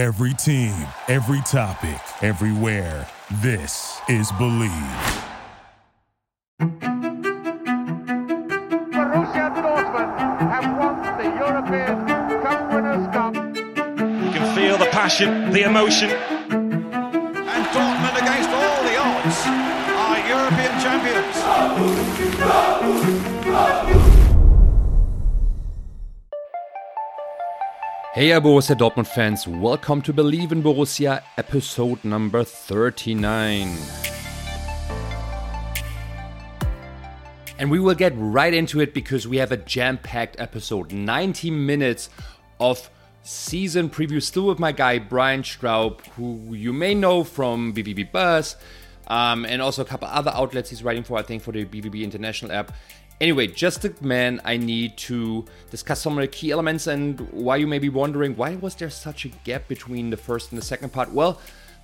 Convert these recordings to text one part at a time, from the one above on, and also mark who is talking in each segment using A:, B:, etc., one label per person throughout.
A: Every team, every topic, everywhere. This is Bleav.
B: Borussia Dortmund have won the European Cup Winners' Cup.
C: You can feel the passion, the emotion.
D: Hey, Borussia Dortmund fans, welcome to Bleav in Borussia episode number 39. And we will get right into it because we have a jam packed episode 90 minutes of season preview, still with my guy Brian Straub, who you may know from BVB Buzz um, and also a couple other outlets he's writing for, I think, for the BVB International app. Anyway, just a man I need to discuss some of the key elements and why you may be wondering why was there such a gap between the first and the second part? Well,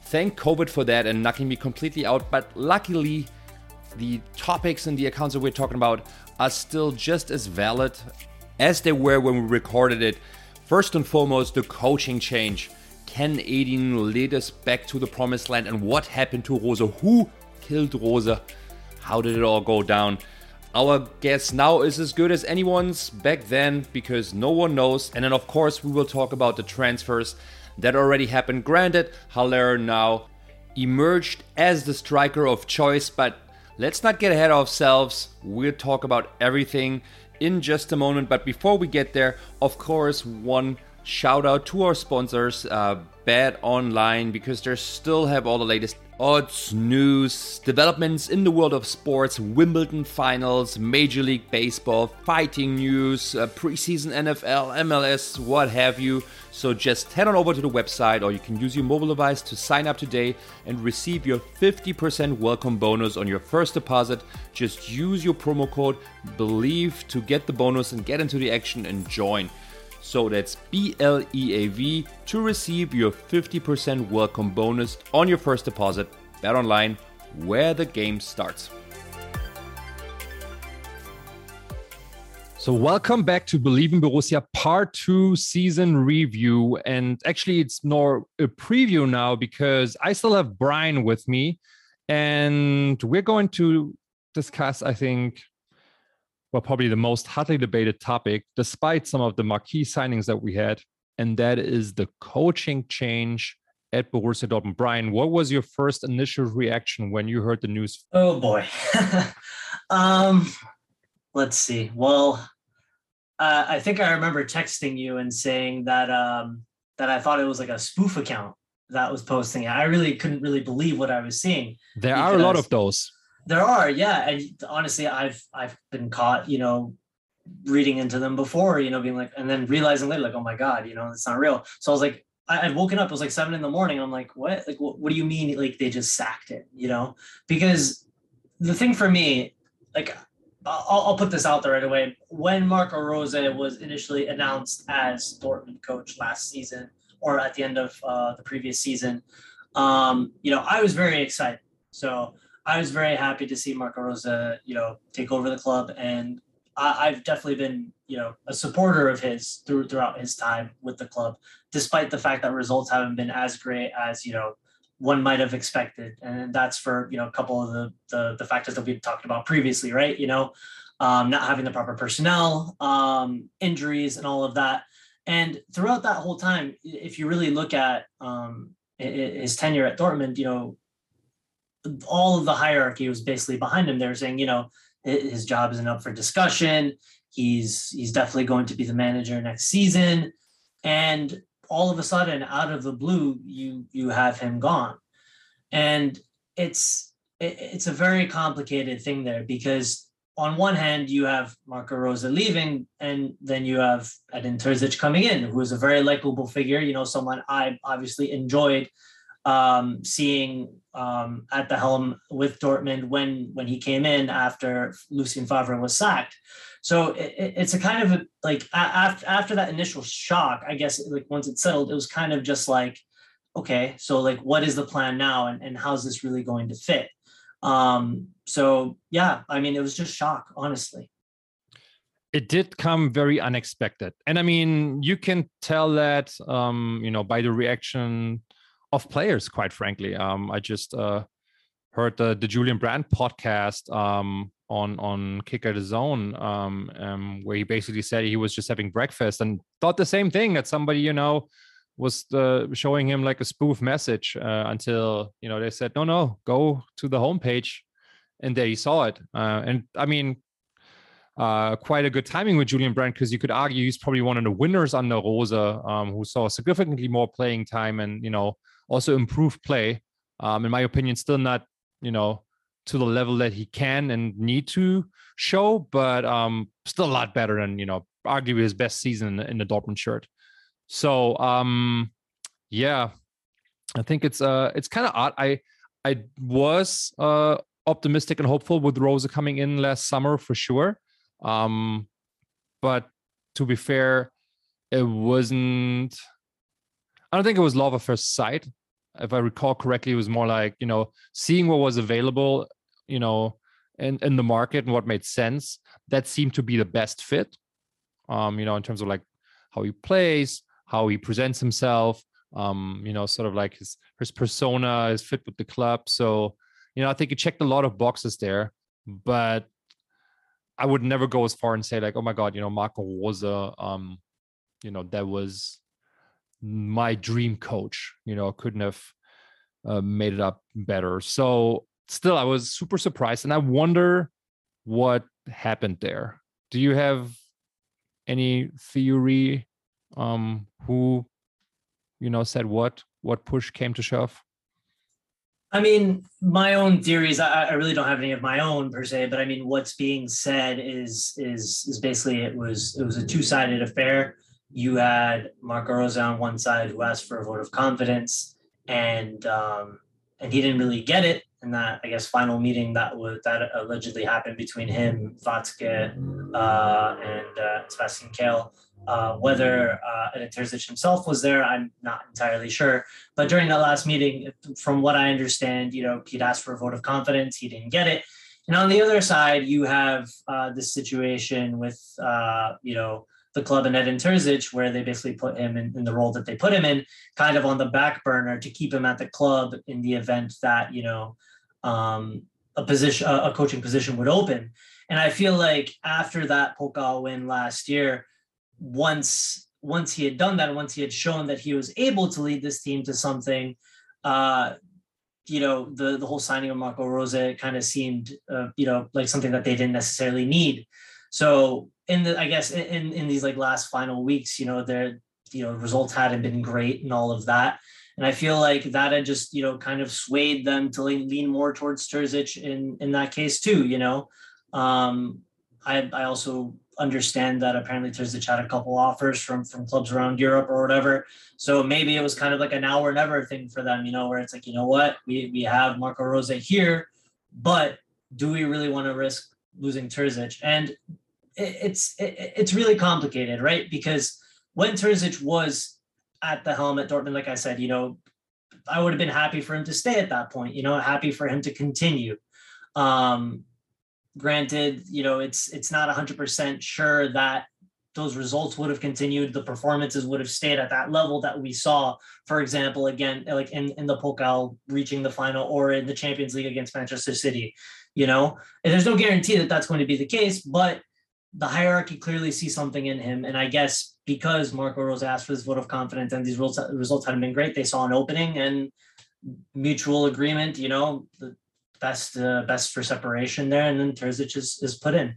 D: thank COVID for that and knocking me completely out, but luckily the topics and the accounts that we're talking about are still just as valid as they were when we recorded it. First and foremost, the coaching change. Can Edin lead us back to the promised land? And what happened to Rose? Who killed Rose? How did it all go down? Our guess now is as good as anyone's back then because no one knows. And then, of course, we will talk about the transfers that already happened. Granted, Haller now emerged as the striker of choice, but let's not get ahead of ourselves. We'll talk about everything in just a moment. But before we get there, of course, one shout out to our sponsors, uh, Bet Online, because they still have all the latest odds, news, developments in the world of sports, Wimbledon finals, Major League Baseball, fighting news, uh, preseason NFL, MLS, what have you. So just head on over to the website or you can use your mobile device to sign up today and receive your 50% welcome bonus on your first deposit. Just use your promo code BLEAV to get the bonus and get into the action and join. So that's B L E A V to receive your 50% welcome bonus on your first deposit. Bet online, where the game starts. So, welcome back to Bleav in Borussia Part 2 season review. And actually, it's more a preview now because I still have Brian with me. And we're going to discuss, I think, well, probably the most hotly debated topic, despite some of the marquee signings that we had. And that is the coaching change at Borussia Dortmund. Brian, what was your first initial reaction when you heard the news?
E: Oh boy. um, let's see. Well, uh, I think I remember texting you and saying that um, that I thought it was like a spoof account that was posting it. I really couldn't really believe what I was seeing.
D: There are a lot of those.
E: There are, yeah. And honestly, I've I've been caught, you know, reading into them before, you know, being like, and then realizing later, like, oh my god, you know, it's not real. So I was like, I'd woken up. It was like seven in the morning. I'm like, what? Like, what, what do you mean? Like, they just sacked it, you know? Because the thing for me, like, I'll, I'll put this out there right away. When Marco Rose was initially announced as Dortmund coach last season, or at the end of uh, the previous season, um, you know, I was very excited. So I was very happy to see Marco Rose, you know, take over the club, and I, have definitely been, you know, a supporter of his through throughout his time with the club, despite the fact that results haven't been as great as you know one might have expected, and that's for you know a couple of the the, the factors that we've talked about previously, right? You know, um, not having the proper personnel, um, injuries, and all of that. And throughout that whole time, if you really look at um, his tenure at Dortmund, you know, all of the hierarchy was basically behind him. They were saying, you know, his job isn't up for discussion. He's he's definitely going to be the manager next season, and all of a sudden, out of the blue, you you have him gone, and it's it, it's a very complicated thing there because on one hand you have Marco Rose leaving, and then you have Edin Terzic coming in, who is a very likable figure. You know, someone I obviously enjoyed um, seeing um, at the helm with Dortmund when when he came in after Lucien Favre was sacked. So it, it's a kind of a, like after after that initial shock, I guess like once it settled, it was kind of just like, okay, so like what is the plan now, and and how's this really going to fit? Um, so yeah, I mean, it was just shock, honestly.
D: it did come very unexpected. And I mean, you can tell that, um, you know, by the reaction of players, quite frankly. Um, I just uh, heard the, the Julian Brandt podcast um, on on Kicker DAZN, um, um, where he basically said he was just having breakfast and thought the same thing that somebody, you know, was uh, showing him like a spoof message uh, until you know they said no no go to the homepage and there he saw it uh, and i mean uh, quite a good timing with Julian Brandt because you could argue he's probably one of the winners under Rose, um, who saw significantly more playing time and you know also improved play. Um, in my opinion, still not you know to the level that he can and need to show, but um, still a lot better than you know arguably his best season in the, in the Dortmund shirt. So um, yeah, I think it's uh it's kind of odd. I I was uh optimistic and hopeful with Rose coming in last summer for sure. Um, but to be fair, it wasn't. I don't think it was love at first sight. If I recall correctly, it was more like you know seeing what was available, you know, in in the market and what made sense. That seemed to be the best fit. Um, you know, in terms of like how he plays, how he presents himself. Um, you know, sort of like his his persona is fit with the club. So, you know, I think he checked a lot of boxes there. But I would never go as far and say like, oh my god, you know, Marco Rose, um, you know, that was my dream coach. You know, couldn't have uh, made it up better. So still, I was super surprised, and I wonder what happened there. Do you have any theory? Um, who, you know, said what? What push came to shove?
E: I mean, my own theories. I, I, really don't have any of my own per se, but I mean, what's being said is is is basically it was it was a two sided affair. You had Marco Rose on one side who asked for a vote of confidence, and um, and he didn't really get it. And that I guess final meeting that was that allegedly happened between him, Watzke, uh, and uh, Sebastian Kehl. Uh, whether uh, Terzic himself was there, I'm not entirely sure. But during that last meeting, from what I understand, you know, he'd asked for a vote of confidence, he didn't get it. And on the other side, you have uh, this situation with, uh, you know, the club and Edin Terzic, where they basically put him in, in, the role that they put him in, kind of on the back burner to keep him at the club in the event that, you know, um, a position, a coaching position would open. And I feel like after that Pokal win last year, once once he had done that, once he had shown that he was able to lead this team to something, uh, you know, the the whole signing of Marco Rose kind of seemed, uh, you know, like something that they didn't necessarily need. So in the, I guess in in these like last final weeks, you know, their you know results hadn't been great and all of that. And I feel like that had just, you know, kind of swayed them to lean more towards Terzic in in that case too. You know, um, I I also understand that apparently Terzic had a couple offers from from clubs around Europe or whatever. So maybe it was kind of like an now or never thing for them, you know, where it's like, you know what, we we have Marco Rose here, but do we really want to risk losing Terzic? And it's it, it's really complicated, right? Because when Terzic was at the helm at Dortmund, like I said, you know, I would have been happy for him to stay at that point, you know, happy for him to continue. Um, granted, you know, it's it's not 100% sure that those results would have continued, the performances would have stayed at that level that we saw, for example, again, like in, in the Pokal reaching the final or in the Champions League against Manchester City, you know, and there's no guarantee that that's going to be the case, but the hierarchy clearly sees something in him. And I guess because Marco Rose asked for this vote of confidence and these results, hadn't been great, they saw an opening and mutual agreement, you know, the, best uh, best for separation there, and then Terzic is, is put in.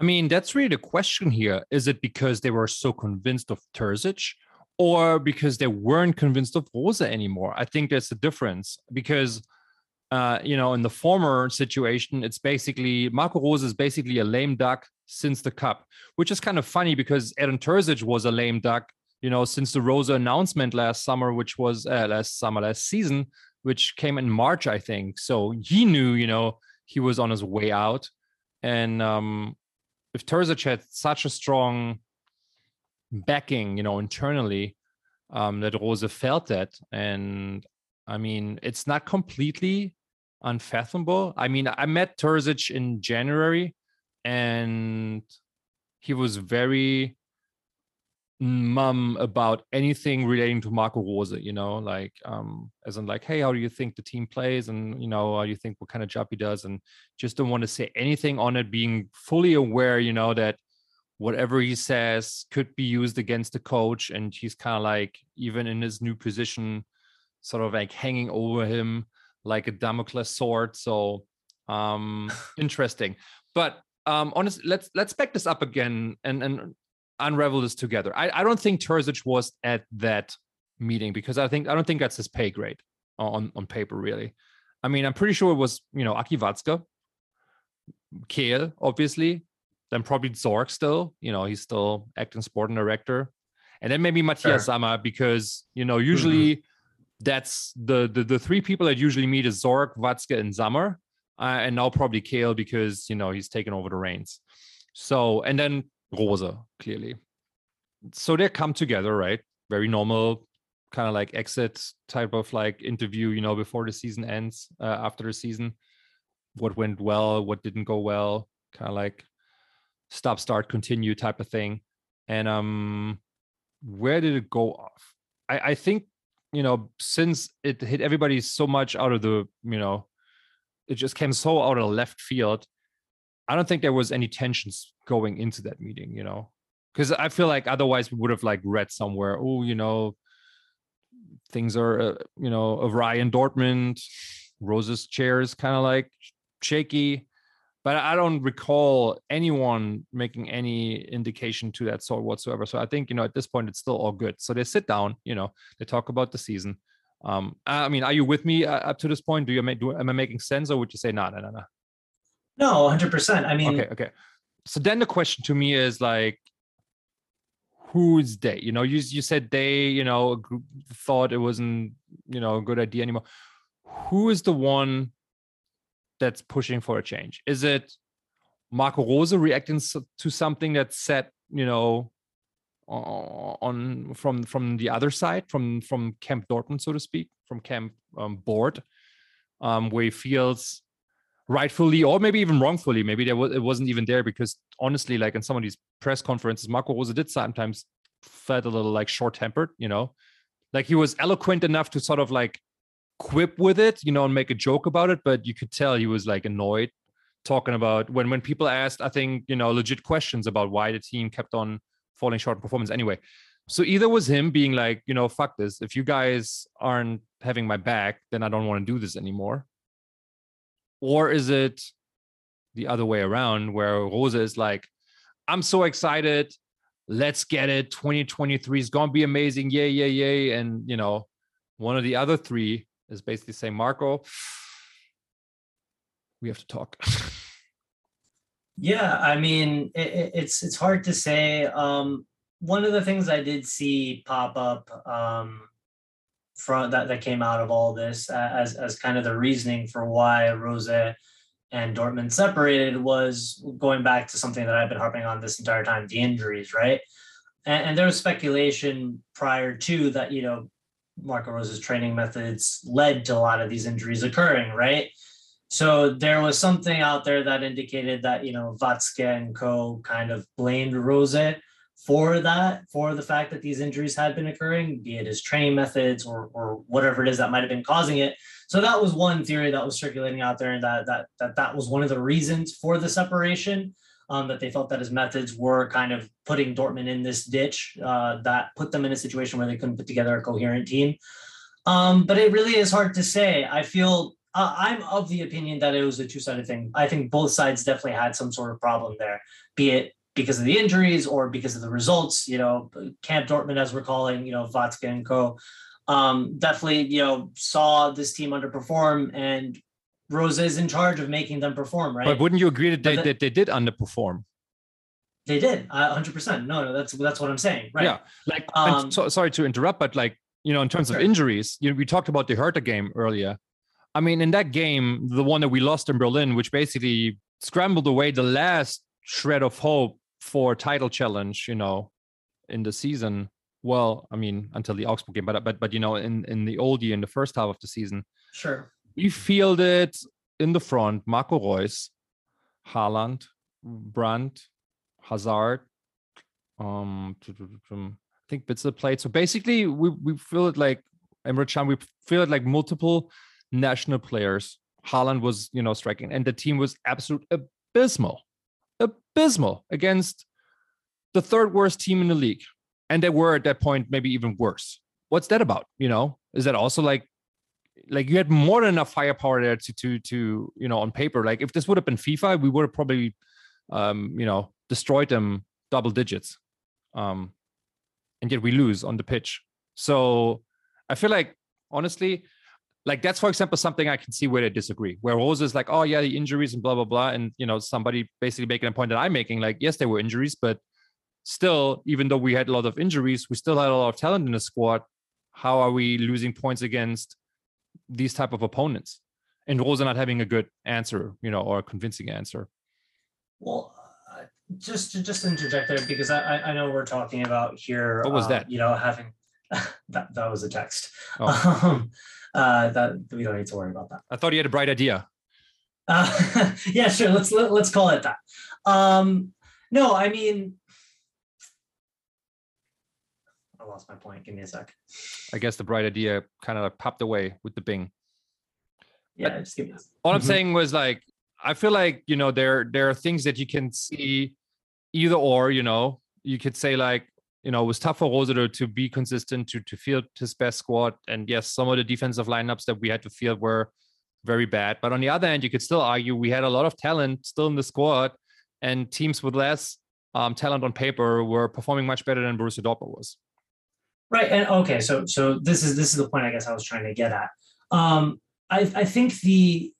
D: I mean, that's really the question here. Is it because they were so convinced of Terzic, or because they weren't convinced of Rose anymore? I think there's a difference because, uh, you know, in the former situation, it's basically Marco Rose is basically a lame duck since the cup, which is kind of funny because Edin Terzic was a lame duck, you know, since the Rose announcement last summer, which was uh, last summer, last season, which came in March, I think. So he knew, you know, he was on his way out. And um, if Terzic had such a strong backing, you know, internally, um, that Rose felt that. And I mean, it's not completely unfathomable. I mean, I met Terzic in January and he was very mum about anything relating to Marco Rose, you know, like um as in like, hey, how do you think the team plays? And you know, how do you think what kind of job he does? And just don't want to say anything on it, being fully aware, you know, that whatever he says could be used against the coach. And he's kind of like, even in his new position, sort of like hanging over him like a Damocles sword. So um interesting. But um honestly, let's let's back this up again and and unravel this together. I, I don't think Terzic was at that meeting because I think I don't think that's his pay grade on on paper really. I mean, I'm pretty sure it was you know Aki Kehl, obviously, then probably Zorc still. You know, he's still acting sporting director, and then maybe Matthias
E: Sure.
D: Sammer because you know usually that's the, the the three people that usually meet is Zorc, Watzke, and Sammer, uh, and now probably Kehl because you know he's taken over the reins. So and then Rose clearly. So they come together, right? Very normal, kind of like exit type of like interview, you know, before the season ends, uh, after the season. What went well, what didn't go well, kind of like stop, start, continue type of thing. And um, where did it go off? I, I think you know since it hit everybody so much out of the you know it just came so out of left field. I don't think there was any tensions going into that meeting you know? Because i feel like otherwise we would have like read somewhere oh you know things are uh, you know awry in dortmund rose's chair is kind of like shaky. But i don't recall anyone making any indication to that sort whatsoever. So i think you know at this point it's still all good. So they sit down you know they talk about the season um i mean are you with me uh, up to this point? Do you make do am i making sense or would you say no no no no
E: No, 100%. I mean,
D: okay okay. So then the question to me is like who's they you know you, you said they you know thought it wasn't you know a good idea anymore. Who is the one that's pushing for a change? Is it marco rose reacting to something that's set you know on from from the other side from from camp dortmund so to speak from camp um, board um where he feels rightfully or maybe even wrongfully maybe there was it wasn't even there because honestly like in some of these press conferences marco Rose did sometimes felt a little like short-tempered you know? Like he was eloquent enough to sort of like quip with it you know and make a joke about it but you could tell he was like annoyed talking about when when people asked i think you know legit questions about why the team kept on falling short performance anyway so either was him being like you know fuck this if you guys aren't having my back then i don't want to do this anymore or is it the other way around where Rose is like, I'm so excited. Let's get it. 2023 is going to be amazing. Yay, yay, yay. And, you know, one of the other three is basically saying, Marco, we have to talk.
E: Yeah, I mean, it, it- it's it's hard to say. Um, one of the things I did see pop up um, from that that came out of all this as as kind of the reasoning for why Rose and Dortmund separated was going back to something that I've been harping on this entire time: the injuries, right? And, and there was speculation prior to that, you know, Marco Rose's training methods led to a lot of these injuries occurring, right? So there was something out there that indicated that you know Watzke and Co. kind of blamed Rose for that, for the fact that these injuries had been occurring, be it his training methods or or whatever it is that might have been causing it. So that was one theory that was circulating out there, and that that that that was one of the reasons for the separation. Um, that they felt that his methods were kind of putting Dortmund in this ditch uh, that put them in a situation where they couldn't put together a coherent team. Um, but it really is hard to say. I feel uh, I'm of the opinion that it was a two sided thing. I think both sides definitely had some sort of problem there, be it because of the injuries or because of the results. You know, Camp Dortmund, as we're calling, you know, Watzke and Co. Um, definitely, you know, saw this team underperform, and Rose is in charge of making them perform. Right?
D: but wouldn't you agree that they,
E: the-
D: that they did underperform?
E: they did, uh, hundred percent. No, no, that's that's what I'm saying. Right?
D: Yeah. Like,
E: Um,
D: so, sorry to interrupt, but like, you know, in terms
E: Sure.
D: of injuries, you know, we talked about the Hertha game earlier. I mean, in that game, the one that we lost in Berlin, which basically scrambled away the last shred of hope for title challenge, you know, in the season. Well, I mean, until the Augsburg game, but but but you know, in in the old year, in the first half of the season,
E: Sure.
D: we fielded in the front Marco Reus, Haaland, Brandt, Hazard, Um, I think Witsel played. So basically, we we feel it like Emre Can. We feel it like multiple national players. Haaland was, you know, striking, and the team was absolute abysmal, abysmal against the third worst team in the league, and they were at that point maybe even worse. What's that about? You know, is that also like like you had more than enough firepower there to to to you know on paper like if this would have been fifa we would have probably um you know destroyed them double digits um and yet we lose on the pitch so i feel like honestly like that's for example something i can see where they disagree where rose is like oh yeah the injuries and blah blah blah and you know somebody basically making a point that i'm making like yes there were injuries but still even though we had a lot of injuries we still had a lot of talent in the squad how are we losing points against these type of opponents and Rose not having a good answer, you know, or a convincing answer.
E: Well, uh, just to just interject there because I I know we're talking about here.
D: What was
E: uh,
D: that?
E: You know, having that that was a text.
D: Oh.
E: Um, uh, that we don't need to worry about that.
D: I thought you had a bright idea.
E: Uh, yeah, sure. Let's let, let's call it that. Um, no, I mean, I lost my point. Give me a sec.
D: I guess the bright idea kind of like popped away with the Bing.
E: Yeah, just give me. A,
D: All I'm
E: Mhm.
D: saying was like, I feel like you know there there are things that you can see either or. You know, you could say like you know it was tough for Rose to, to be consistent to to field his best squad, and yes, some of the defensive lineups that we had to field were very bad. But on the other hand, you could still argue we had a lot of talent still in the squad, and teams with less um, talent on paper were performing much better than Borussia Dortmund was.
E: Right. And okay, so so this is this is the point I guess I was trying to get at. Um, I I think the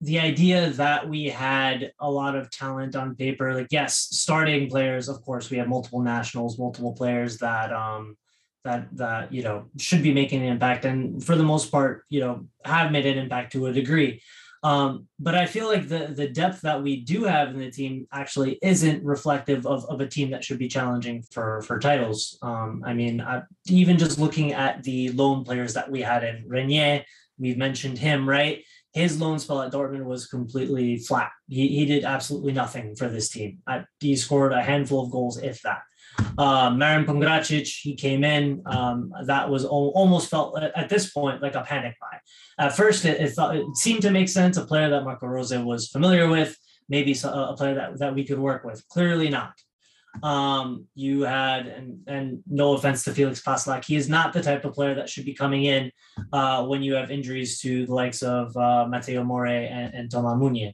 E: the idea that we had a lot of talent on paper, like yes, starting players, of course, we have multiple nationals, multiple players that um that that you know should be making an impact, and for the most part, you know, have made an impact to a degree. Um, but I feel like the the depth that we do have in the team actually isn't reflective of, of a team that should be challenging for for titles. Um, I mean, I, even just looking at the loan players that we had in Reinier, we've mentioned him, right? His loan spell at Dortmund was completely flat. He, he did absolutely nothing for this team. I, he scored a handful of goals, if that. Uh, Marin Pongracic, he came in. Um, that was al- almost felt at, at this point like a panic buy. At first, it, it, thought, it seemed to make sense. A player that Marco Rose was familiar with, maybe a player that, that we could work with. Clearly not. Um, you had, and, and no offense to Felix Passlack, he is not the type of player that should be coming in uh, when you have injuries to the likes of uh, Mateu Morey and, and Thomas Meunier.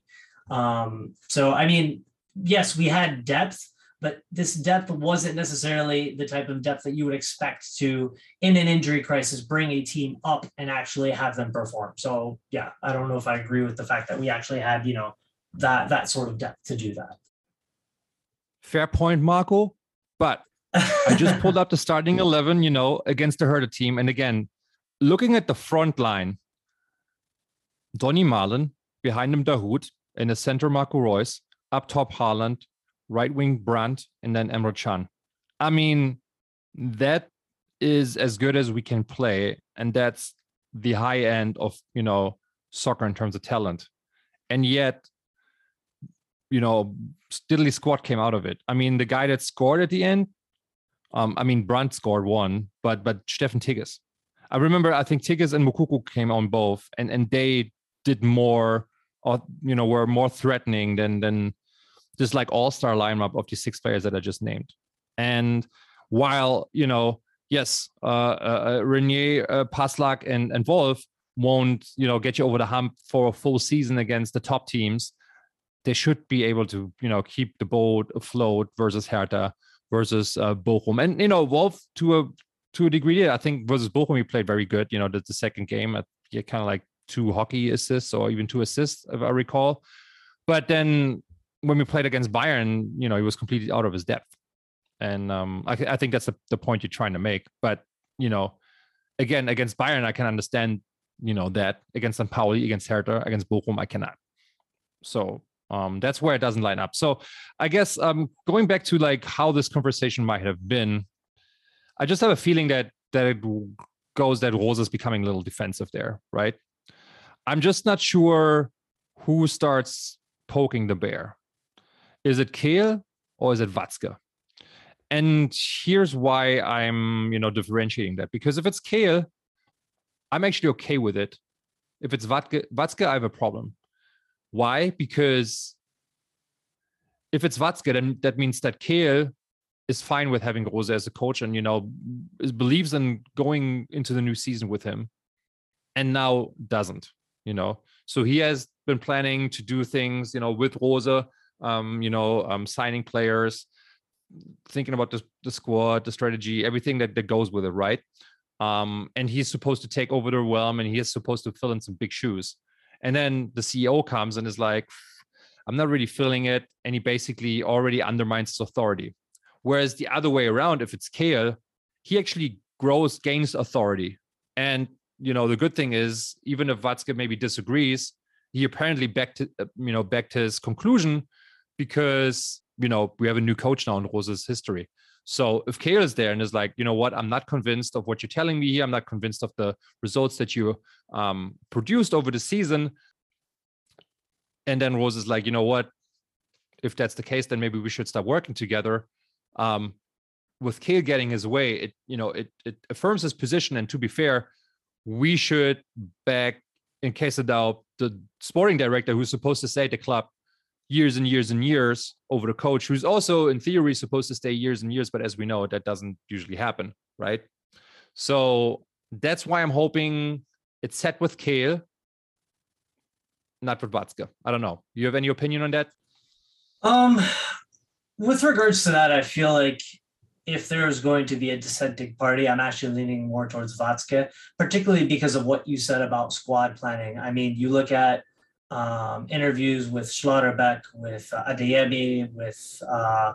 E: Um, so, I mean, yes, we had depth, but this depth wasn't necessarily the type of depth that you would expect to, in an injury crisis, bring a team up and actually have them perform. So, yeah, I don't know if I agree with the fact that we actually had, you know, that that sort of depth to do that.
D: Fair point, Marco. But I just pulled up the starting 11, you know, against the Hertha team. And again, looking at the front line, Donyell Malen, behind him, Dahoud, in the center, Marco Reus, up top, Haaland, right wing, Brandt, and then Emre Can. I mean, that is as good as we can play. And that's the high end of, you know, soccer in terms of talent. And yet, you know, Diddley squad came out of it. I mean, the guy that scored at the end, um, I mean, Brandt scored one, but but Stefan Tigges. I remember, I think Tigges and Moukoko came on both, and and they did more, or you know, were more threatening than than just like all star lineup of the six players that I just named. And while you know, yes, uh, uh, uh Reinier, uh, Passlack, and and Wolf won't you know get you over the hump for a full season against the top teams they should be able to, you know, keep the boat afloat versus Hertha versus uh, Bochum. And you know, Wolf to a to a degree, I think versus Bochum he played very good. You know, the, the second game, at yeah, kind of like two hockey assists or even two assists, if I recall. But then when we played against Bayern, you know, he was completely out of his depth. And um, I, I think that's the, the point you're trying to make. But you know, again, against Bayern, I can understand, you know, that against St. Pauli, against Hertha, against Bochum, I cannot. So um, that's where it doesn't line up. So I guess um, going back to like how this conversation might have been, I just have a feeling that that it goes that Rose is becoming a little defensive there, right? I'm just not sure who starts poking the bear. Is it Kehl or is it Watzke? And here's why I'm, you know, differentiating that because if it's Kehl, I'm actually okay with it. If it's Watzke, Watzke, I have a problem. Why? Because if it's Watzke, then that means that Kehl is fine with having Rose as a coach and you know believes in going into the new season with him, and now doesn't. You know, so he has been planning to do things, you know, with Rose, um, you know, um, signing players, thinking about the, the squad, the strategy, everything that, that goes with it, right? Um, and he's supposed to take over the realm and he is supposed to fill in some big shoes. And then the CEO comes and is like, I'm not really feeling it. And he basically already undermines his authority. Whereas the other way around, if it's Kehl, he actually grows, gains authority. And, you know, the good thing is, even if Watzke maybe disagrees, he apparently backed, uh, you know, backed his conclusion because, you know, we have a new coach now in Rose's history. So if Kehl is there and is like, you know what, I'm not convinced of what you're telling me here. I'm not convinced of the results that you um, produced over the season. And then Rose is like, you know what, if that's the case, then maybe we should start working together. Um, with Kehl getting his way, it you know it it affirms his position. And to be fair, we should back in case of doubt the sporting director who's supposed to say the club years and years and years over the coach who's also in theory supposed to stay years and years but as we know that doesn't usually happen right so that's why i'm hoping it's set with Kehl not with Watzke. I don't know. You have any opinion on that?
E: Um, with regards to that, I feel like if there's going to be a dissenting party, I'm actually leaning more towards Watzke, particularly because of what you said about squad planning. I mean, you look at um, interviews with Schlotterbeck, with uh, Adeyemi, with uh,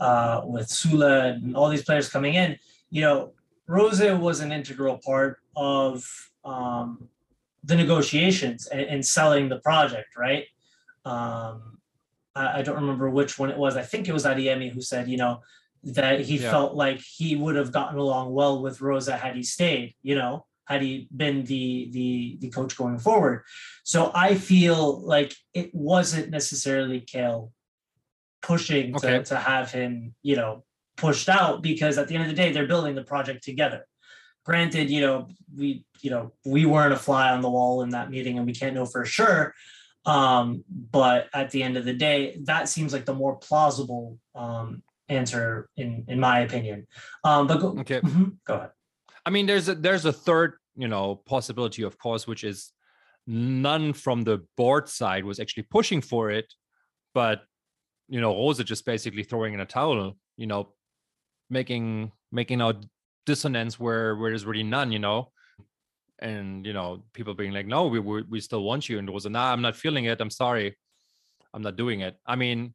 E: uh, with Süle, and all these players coming in. You know, Rose was an integral part of um, the negotiations and, and, selling the project, right? Um, I, I, don't remember which one it was. I think it was Adeyemi who said, you know, that he yeah. felt like he would have gotten along well with Rose had he stayed, you know, had he been the the the coach going forward. So I feel like it wasn't necessarily Kehl pushing okay. to, to have him, you know, pushed out because at the end of the day, they're building the project together. Granted, you know, we, you know, we weren't a fly on the wall in that meeting and we can't know for sure. Um, but at the end of the day, that seems like the more plausible um, answer in in my opinion. Um, but go,
D: okay,
E: mm-hmm, go ahead.
D: I mean, there's a there's a third, you know, possibility, of course, which is none from the board side was actually pushing for it, but you know, Rose just basically throwing in a towel, you know, making making out dissonance where where there's really none, you know. And you know, people being like, "No, we we, still want you," and Rose, "Nah, I'm not feeling it. I'm sorry, I'm not doing it." I mean,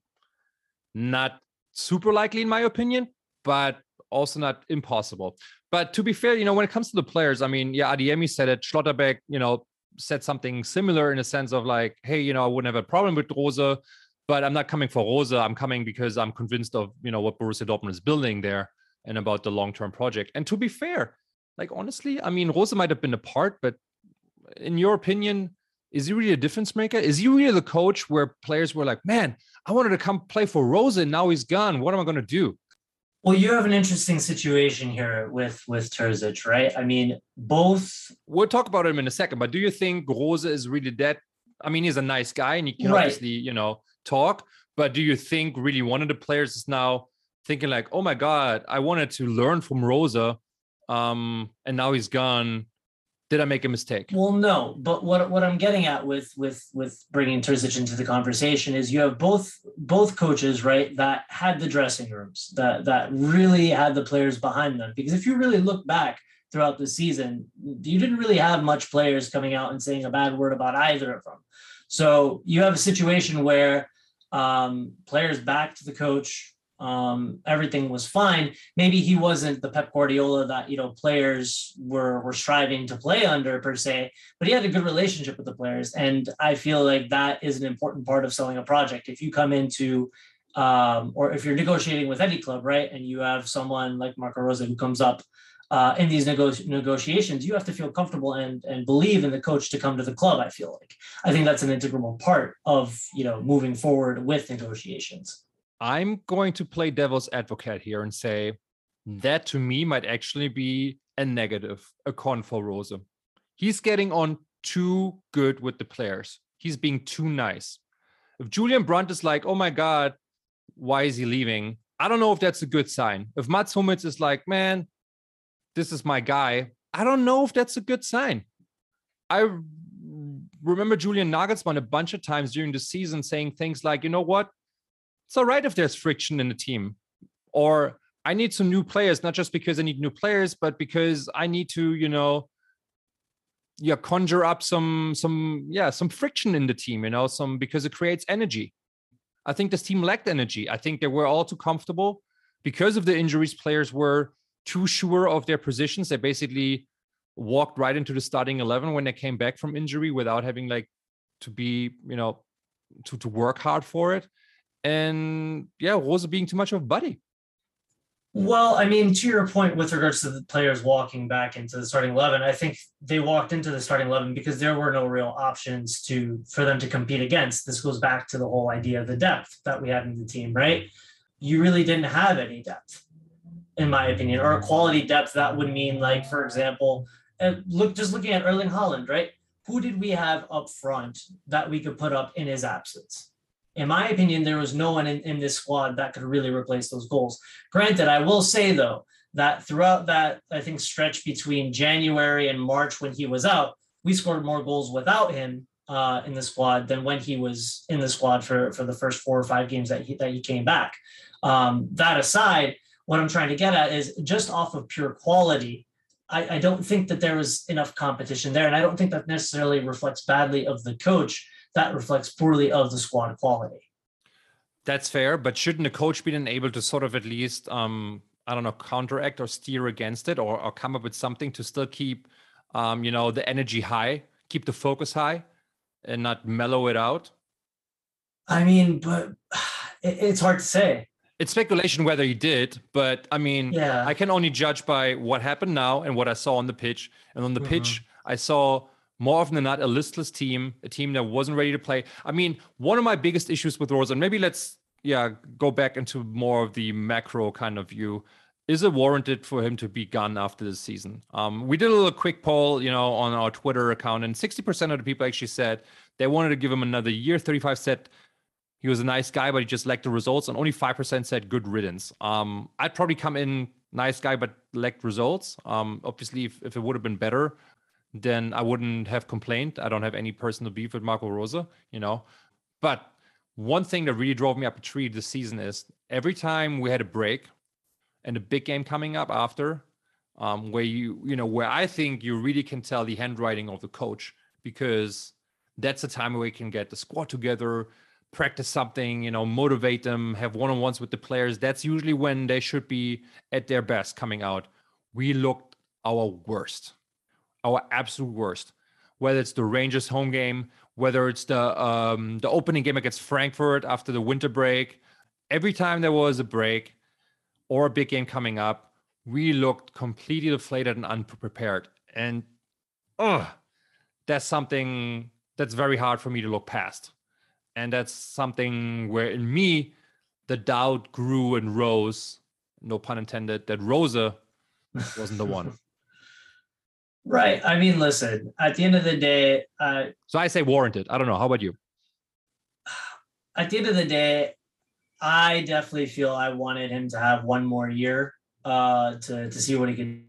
D: not super likely in my opinion, but also not impossible. But to be fair, you know, when it comes to the players, I mean, yeah, Adeyemi said it. Schlotterbeck, you know, said something similar in a sense of like, hey, you know, I wouldn't have a problem with Rose, but I'm not coming for Rose. I'm coming because I'm convinced of, you know, what Borussia Dortmund is building there and about the long-term project. And to be fair, like honestly, I mean, Rose might have been a part, but in your opinion, is he really a difference maker? Is he really the coach where players were like, man, I wanted to come play for Rose and now he's gone. What am I going to do?
E: Well, you have an interesting situation here with with Terzic, right? I mean, both.
D: We'll talk about him in a second, but do you think Rose is really that? I mean, he's a nice guy and he can right. obviously, you know, talk. But do you think really one of the players is now thinking like, oh my god, I wanted to learn from Rose, um, and now he's gone did I make a mistake?
E: Well, no. But what what I'm getting at with with with bringing Terzic into the conversation is you have both both coaches, right, that had the dressing rooms that that really had the players behind them. Because if you really look back throughout the season, you didn't really have much players coming out and saying a bad word about either of them. So you have a situation where um, players backed the coach um, everything was fine. Maybe he wasn't the Pep Guardiola that you know players were were striving to play under per se, but he had a good relationship with the players, and I feel like that is an important part of selling a project. If you come into um, or if you're negotiating with any club, right, and you have someone like Marco Rose who comes up uh, in these nego- negotiations, you have to feel comfortable and and believe in the coach to come to the club. I feel like I think that's an integral part of you know moving forward with negotiations.
D: I'm going to play devil's advocate here and say that to me might actually be a negative, a con for Rose. He's getting on too good with the players. He's being too nice. If Julian Brandt is like, oh my God, why is he leaving? I don't know if that's a good sign. If Mats Hummels is like, man, this is my guy, I don't know if that's a good sign. I remember Julian Nagelsmann a bunch of times during the season saying things like, you know what? It's all right if there's friction in the team. Or I need some new players, not just because I need new players, but because I need to, you know, yeah, conjure up some some yeah, some friction in the team, you know, some because it creates energy. I think this team lacked energy. I think they were all too comfortable because of the injuries. Players were too sure of their positions. They basically walked right into the starting 11 when they came back from injury without having like to be, you know, to, to work hard for it. And yeah, Rose being too much of a buddy.
E: Well, I mean, to your point with regards to the players walking back into the starting eleven, I think they walked into the starting eleven because there were no real options to for them to compete against. This goes back to the whole idea of the depth that we had in the team, right? You really didn't have any depth, in my opinion, or a quality depth that would mean, like, for example, uh, look just looking at Erling Haaland, right? Who did we have up front that we could put up in his absence? In my opinion, there was no one in, in this squad that could really replace those goals. Granted, I will say though that throughout that I think stretch between January and March when he was out, we scored more goals without him uh, in the squad than when he was in the squad for for the first four or five games that he that he came back. Um, that aside, what I'm trying to get at is just off of pure quality. I, I don't think that there was enough competition there, and I don't think that necessarily reflects badly of the coach that reflects poorly of the squad quality.
D: That's fair, but shouldn't the coach be then able to sort of at least, um, I don't know, counteract or steer against it, or, or come up with something to still keep, um, you know, the energy high, keep the focus high, and not mellow it out?
E: I mean, but it, it's hard to say.
D: It's speculation whether he did, but I mean, yeah. I can only judge by what happened now and what I saw on the pitch. And on the mm-hmm. pitch, I saw more often than not a listless team, a team that wasn't ready to play. I mean, one of my biggest issues with Rose, and maybe let's yeah go back into more of the macro kind of view. Is it warranted for him to be gone after this season? Um, we did a little quick poll, you know, on our Twitter account, and 60% of the people actually said they wanted to give him another year. 35 said he was a nice guy, but he just lacked the results, and only 5% said good riddance. Um, I'd probably come in nice guy, but lacked results. Um, obviously, if, if it would have been better, then I wouldn't have complained. I don't have any personal beef with Marco Rose, you know. But one thing that really drove me up a tree this season is every time we had a break and a big game coming up after, um, where you, you know, where I think you really can tell the handwriting of the coach because that's the time where we can get the squad together, practice something, you know, motivate them, have one on ones with the players. That's usually when they should be at their best coming out. We looked our worst our absolute worst. Whether it's the Rangers home game, whether it's the um, the opening game against Frankfurt after the winter break, every time there was a break or a big game coming up, we looked completely deflated and unprepared. And oh, that's something that's very hard for me to look past. And that's something where in me, the doubt grew and rose, no pun intended, that Rose wasn't the one.
E: Right. I mean, listen, at the end of the day, uh,
D: so I say warranted. I don't know. How about you?
E: At the end of the day, I definitely feel I wanted him to have one more year uh, to to see what he can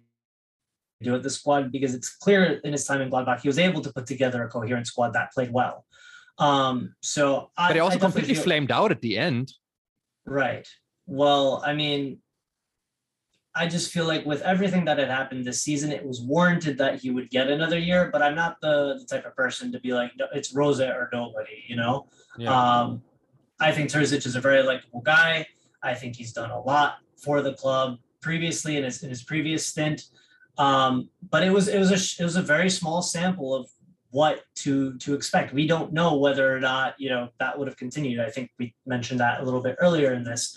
E: do with the squad because it's clear in his time in Gladbach he was able to put together a coherent squad that played well. Um, so,
D: I, but he also completely feel, flamed out at the end.
E: Right. Well, I mean, I just feel like with everything that had happened this season, it was warranted that he would get another year. But I'm not the, the type of person to be like, it's Rose or nobody, you know? Yeah. Um, I think Terzic is a very likable guy. I think he's done a lot for the club previously in his, in his previous stint. Um, but it was it was a it was a very small sample of what to to expect. We don't know whether or not you know that would have continued. I think we mentioned that a little bit earlier in this.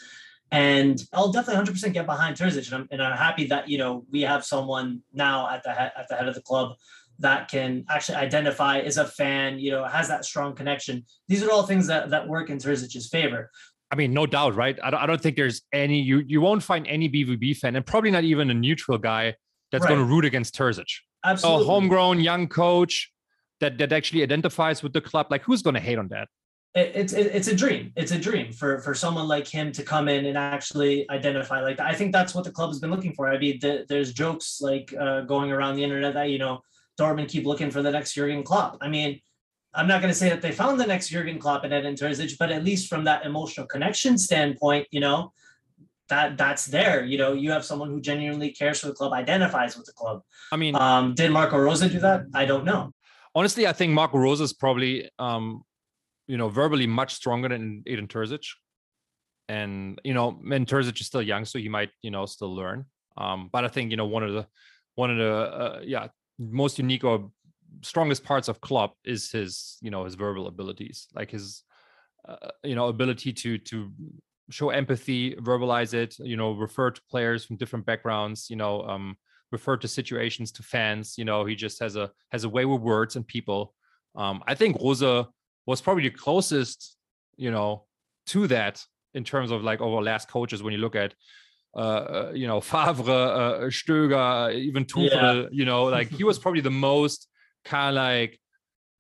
E: And I'll definitely 100% get behind Terzic, and I'm, and I'm happy that you know we have someone now at the head at the head of the club that can actually identify as a fan, you know, has that strong connection. These are all things that that work in Terzic's favor.
D: I mean, no doubt, right? I don't, I don't think there's any you you won't find any BVB fan, and probably not even a neutral guy that's
E: Right.
D: going to root against Terzic.
E: Absolutely.
D: A homegrown young coach that that actually identifies with the club. Like, who's going to hate on that?
E: It, it's it, it's a dream. It's a dream for for someone like him to come in and actually identify like that. I think that's what the club has been looking for. I mean, the, there's jokes like uh, going around the internet that you know Dortmund keep looking for the next Jurgen Klopp. I mean, I'm not going to say that they found the next Jurgen Klopp in Edin Terzic, but at least from that emotional connection standpoint, you know, that that's there. You know, you have someone who genuinely cares for the club, identifies with the club.
D: I mean,
E: Um, did Marco Rose do that? I don't know.
D: honestly, I think Marco Rose is probably, um, you know, verbally much stronger than Edin Terzic. And you know, and Terzic is still young, so he might, you know, still learn. Um, but I think you know one of the one of the uh, yeah most unique or strongest parts of Klopp is his you know his verbal abilities, like his uh, you know ability to to show empathy, verbalize it, you know, refer to players from different backgrounds, you know, um, refer to situations to fans. You know, he just has a has a way with words and people. Um, I think Rose was probably the closest, you know, to that in terms of like our last coaches. When you look at, uh, uh, you know, Favre, uh, Stöger, even Tuchel, you know, like he was probably the most kind of like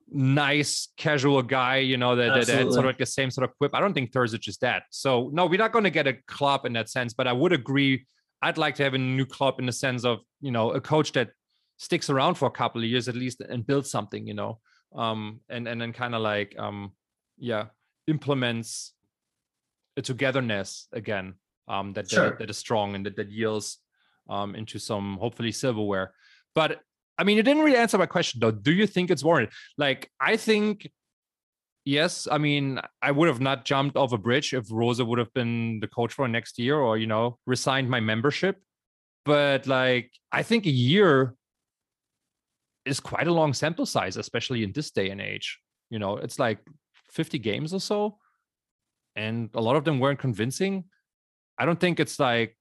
D: nice casual guy, you know, that, that, that sort of like the same sort of quip. I don't think Terzic is that. So no, we're not going to get a Klopp in that sense, but I would agree. I'd like to have a new Klopp in the sense of, you know, a coach that sticks around for a couple of years at least and builds something, you know, um, and, and then kind of like, um, yeah, implements a togetherness again, um, that,
E: Sure.
D: that, that is strong and that, that yields, um, into some hopefully silverware. But I mean, you didn't really answer my question though. Do you think it's warranted? Like, I think, yes. I mean, I would have not jumped off a bridge if Rose would have been the coach for next year or, you know, resigned my membership. But like, I think a year is quite a long sample size, especially in this day and age. You know, it's like 50 games or so. And a lot of them weren't convincing. I don't think it's like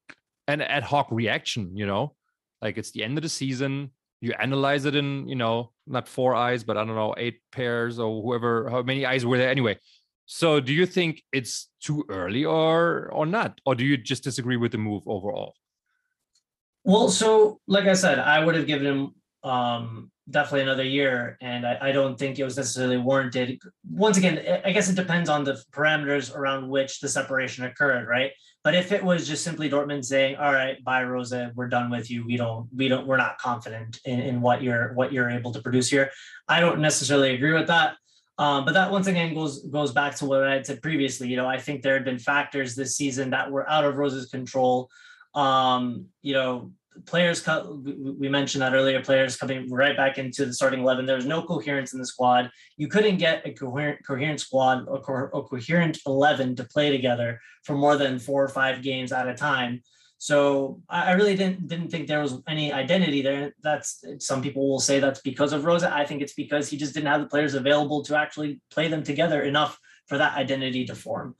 D: an ad hoc reaction, you know, like it's the end of the season you analyze it in you know not four eyes but i don't know eight pairs or whoever how many eyes were there anyway so do you think it's too early or or not or do you just disagree with the move overall
E: Well, so like I said, I would have given him um, definitely another year, and I, I don't think it was necessarily warranted. Once again, I- guess it depends on the parameters around which the separation occurred, right? But if it was just simply Dortmund saying, "All right, bye, Rose, we're done with you. We don't, we don't, we're not confident in, in what you're what you're able to produce here," I don't necessarily agree with that. Um, but that once again goes goes back to what I had said previously. You know, I think there had been factors this season that were out of Rose's control. Um, you know, players cut. We mentioned that earlier. Players coming right back into the starting eleven. There was no coherence in the squad. You couldn't get a coherent coherent squad, a, co- a coherent eleven to play together for more than four or five games at a time. So I really didn't didn't think there was any identity there. That's some people will say that's because of Rose. I think it's because he just didn't have the players available to actually play them together enough for that identity to form.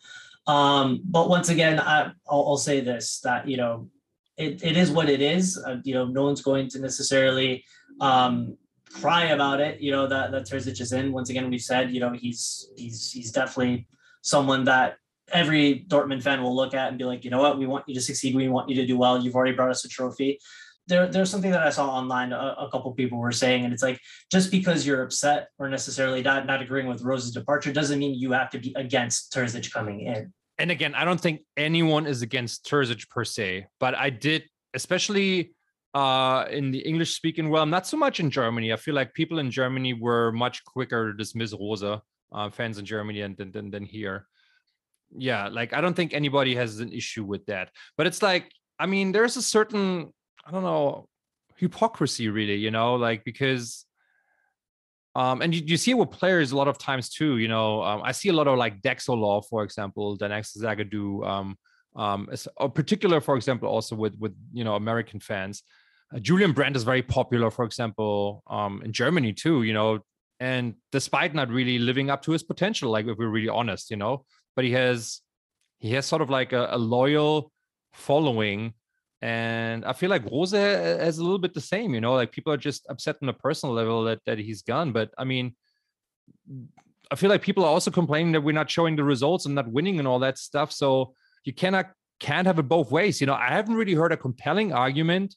E: Um, but once again, I, I'll, I'll say this: that you know, it, it is what it is. Uh, you know, no one's going to necessarily um, cry about it. You know that that Terzic is in. Once again, we've said you know he's he's he's definitely someone that every Dortmund fan will look at and be like, you know what, we want you to succeed. We want you to do well. You've already brought us a trophy. There, there's something that I saw online. A, a couple people were saying, and it's like just because you're upset or necessarily not not agreeing with Rose's departure doesn't mean you have to be against Terzic coming in.
D: And again i don't think anyone is against terzic per se but i did especially uh in the english speaking realm not so much in germany. I feel like people in germany were much quicker to dismiss rose uh, fans in germany and than, than, than here. Yeah like i don't think anybody has an issue with that. But it's like i mean there's a certain i don't know hypocrisy really you know like because um, and you, you see it with players a lot of times too. You know, um, I see a lot of like Dexolaw, for example, Dan-Axel Zagadou, um, um, particular, for example, also with with you know American fans. Uh, Julian Brandt is very popular, for example, um, in Germany too. You know, and despite not really living up to his potential, like if we're really honest, you know, but he has he has sort of like a, a loyal following and I feel like Rose eh, eh, has a little bit the same, you know, like people are just upset on a personal level that, that he's gone. But I mean, I feel like people are also complaining that we're not showing the results and not winning and all that stuff. So you cannot can't have it both ways. You know, I haven't really heard a compelling argument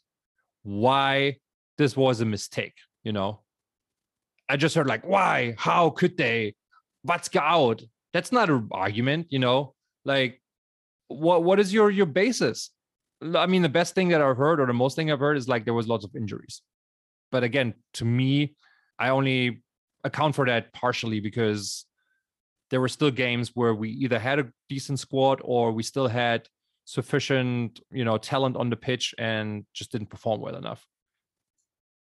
D: why this was a mistake. You know, I just heard like, why? How could they? What's out? That's not an argument. You know, like what what is your your basis? I mean, the best thing that I've heard, or the most thing I've heard, is like there was lots of injuries. But again, to me, I only account for that partially because there were still games where we either had a decent squad or we still had sufficient, you know, talent on the pitch and just didn't perform well enough.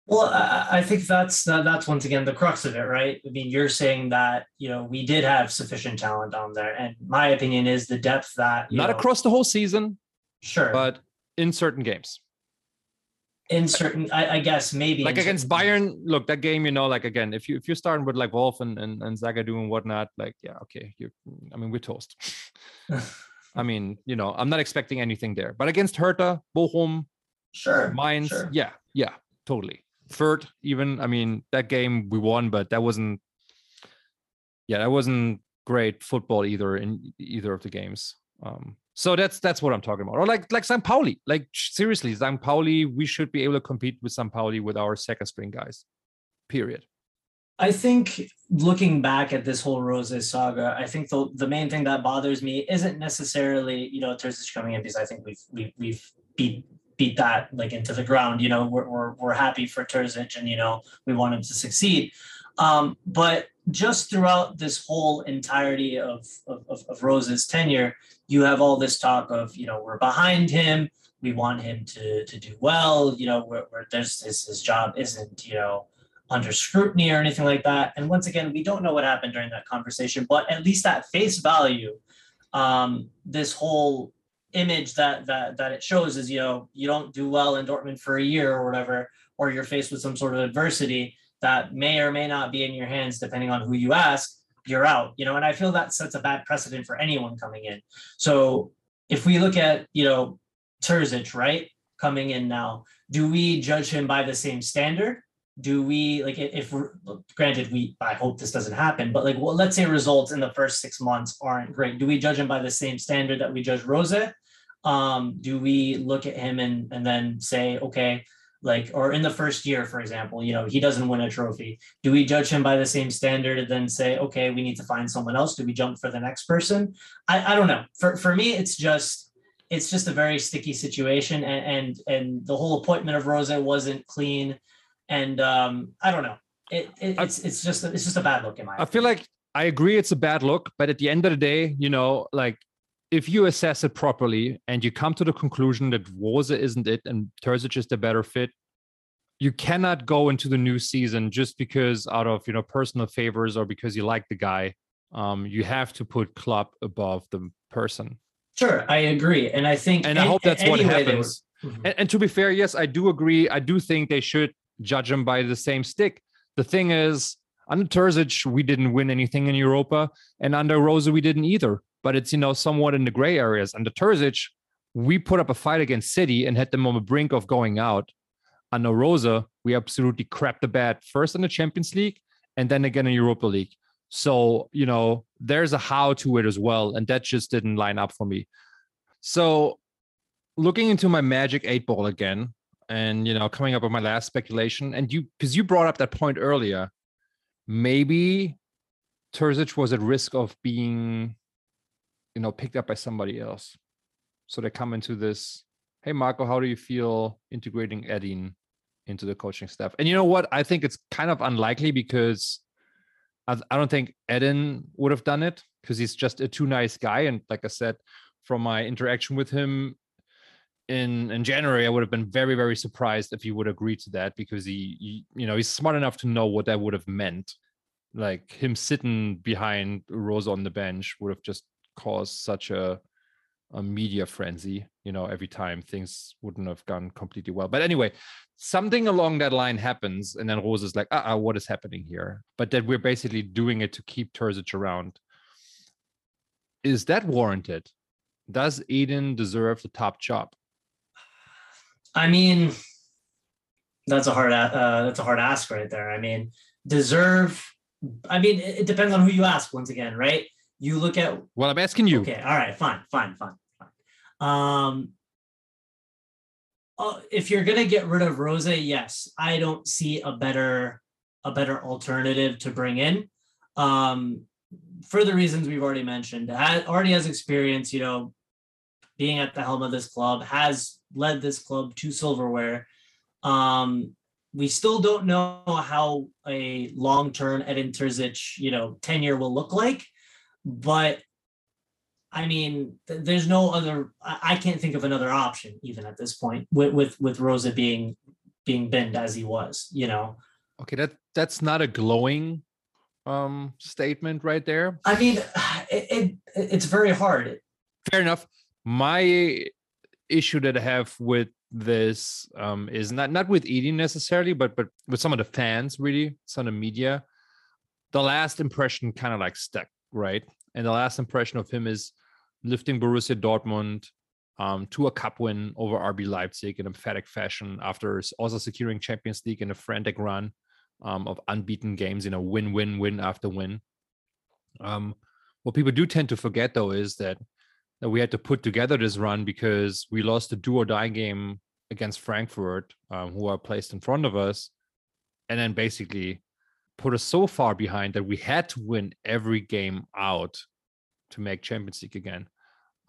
E: Well, I, think that's that's once again the crux of it, right? I mean, you're saying that you know we did have sufficient talent on there, and my opinion is the depth that
D: not
E: know,
D: across the whole season,
E: sure,
D: but in certain games
E: in certain I, I, guess maybe
D: like against Bayern. Look, that game, you know, like again, if you if you're starting with like Wolf and and, and Zagadou and whatnot, like yeah, okay, you I mean we're toast. I mean, you know, I'm not expecting anything there. But against Hertha, Bochum,
E: sure,
D: Mainz,
E: sure.
D: yeah, yeah, totally. Third, even I mean, that game we won, but that wasn't yeah, that wasn't great football either in either of the games. Um, so that's that's what I'm talking about. Or like like St. Pauli. Like seriously, St. Pauli, we should be able to compete with St. Pauli with our second string guys. Period.
E: I think looking back at this whole Rose saga, I think the the main thing that bothers me isn't necessarily, you know, Terzic coming in because I think we've we, have we've beat beat that like into the ground. You know, we're we're, we're happy for Terzic and you know we want him to succeed. Um, but just throughout this whole entirety of, of, of Rose's tenure, you have all this talk of, you know, we're behind him. We want him to, to do well. You know, where, where there's his, his job isn't, you know, under scrutiny or anything like that. And once again, we don't know what happened during that conversation, but at least at face value, um, this whole image that that that it shows is, you know, you don't do well in Dortmund for a year or whatever, or you're faced with some sort of adversity that may or may not be in your hands depending on who you ask you're out you know and i feel that sets a bad precedent for anyone coming in. So if we look at you know Terzic, right coming in now do we judge him by the same standard? Do we like if granted we i hope this doesn't happen but like well let's say results in the first six months aren't great. Do we judge him by the same standard that we judge rose? Um do we look at him and and then say okay like or in the first year for example you know he doesn't win a trophy. Do we judge him by the same standard and then say okay we need to find someone else? Do we jump for the next person? I, I don't know. For, for me it's just it's just a very sticky situation and and, and the whole appointment of rose wasn't clean and um i don't know. It, it it's it's just it's just a bad look in my
D: i feel like i agree it's a bad look but at the end of the day you know like if you assess it properly and you come to the conclusion that Rose isn't it and Terzic is the better fit, you cannot go into the new season just because out of you know personal favors or because you like the guy. Um, you have to put Klopp above the person.
E: Sure, I agree, and I think,
D: and I hope that's what happens. Mm-hmm. And, and to be fair, yes, I do agree. I do think they should judge him by the same stick. The thing is, under Terzic, we didn't win anything in Europa, and under Rose, we didn't either but it's you know somewhat in the gray areas. Under Terzic, we put up a fight against City and had them on the brink of going out. Under Rose, we absolutely crapped the bed first in the Champions League and then again in Europa League. So you know there's a how to it as well, and that just didn't line up for me. So looking into my magic eight ball again, and you know coming up with my last speculation, and you because you brought up that point earlier, maybe Terzic was at risk of being you know picked up by somebody else. So they come into this hey marco how do you feel integrating edin into the coaching staff? And you know what? I think it's kind of unlikely because i, don't think edin would have done it because he's just a too nice guy. And like i said from my interaction with him in in January, I would have been very very surprised if he would agree to that because he, he, you know he's smart enough to know what that would have meant. Like him sitting behind Rose on the bench would have just cause such a a media frenzy you know every time things wouldn't have gone completely well. But anyway something along that line happens and then rose is like uh-uh, what is happening here? But that we're basically doing it to keep Terzic around. Is that warranted? Does Edin deserve the top job?
E: I mean that's a hard uh, that's a hard ask right there. I mean deserve I mean, it depends on who you ask. Once again, right? You look at
D: Well, I'm asking you.
E: Okay, all right, fine, fine, fine, fine. Um, uh, if you're gonna get rid of Rose, yes, I don't see a better a better alternative to bring in. Um, for the reasons we've already mentioned, already has experience, you know, being at the helm of this club, has led this club to silverware. Um, we still don't know how a long-term Edin Terzic, you know, tenure will look like, but I mean, th- there's no other. I, I can't think of another option even at this point with with with Rose being being binned as he was. You know,
D: Okay, that that's not a glowing um statement right there.
E: I mean, it, it it's very hard.
D: Fair enough. My issue that I have with this um is not not with Edin necessarily, but but with some of the fans, really, some of the media. The last impression kind of like stuck, right? And the last impression of him is lifting Borussia Dortmund um, to a cup win over RB Leipzig in emphatic fashion after also securing Champions League in a frantic run um, of unbeaten games in a win, win, win after win. Um, what people do tend to forget, though, is that that we had to put together this run because we lost a do or die game against Frankfurt, um, who are placed in front of us, and then basically put us so far behind that we had to win every game out to make Champions League again.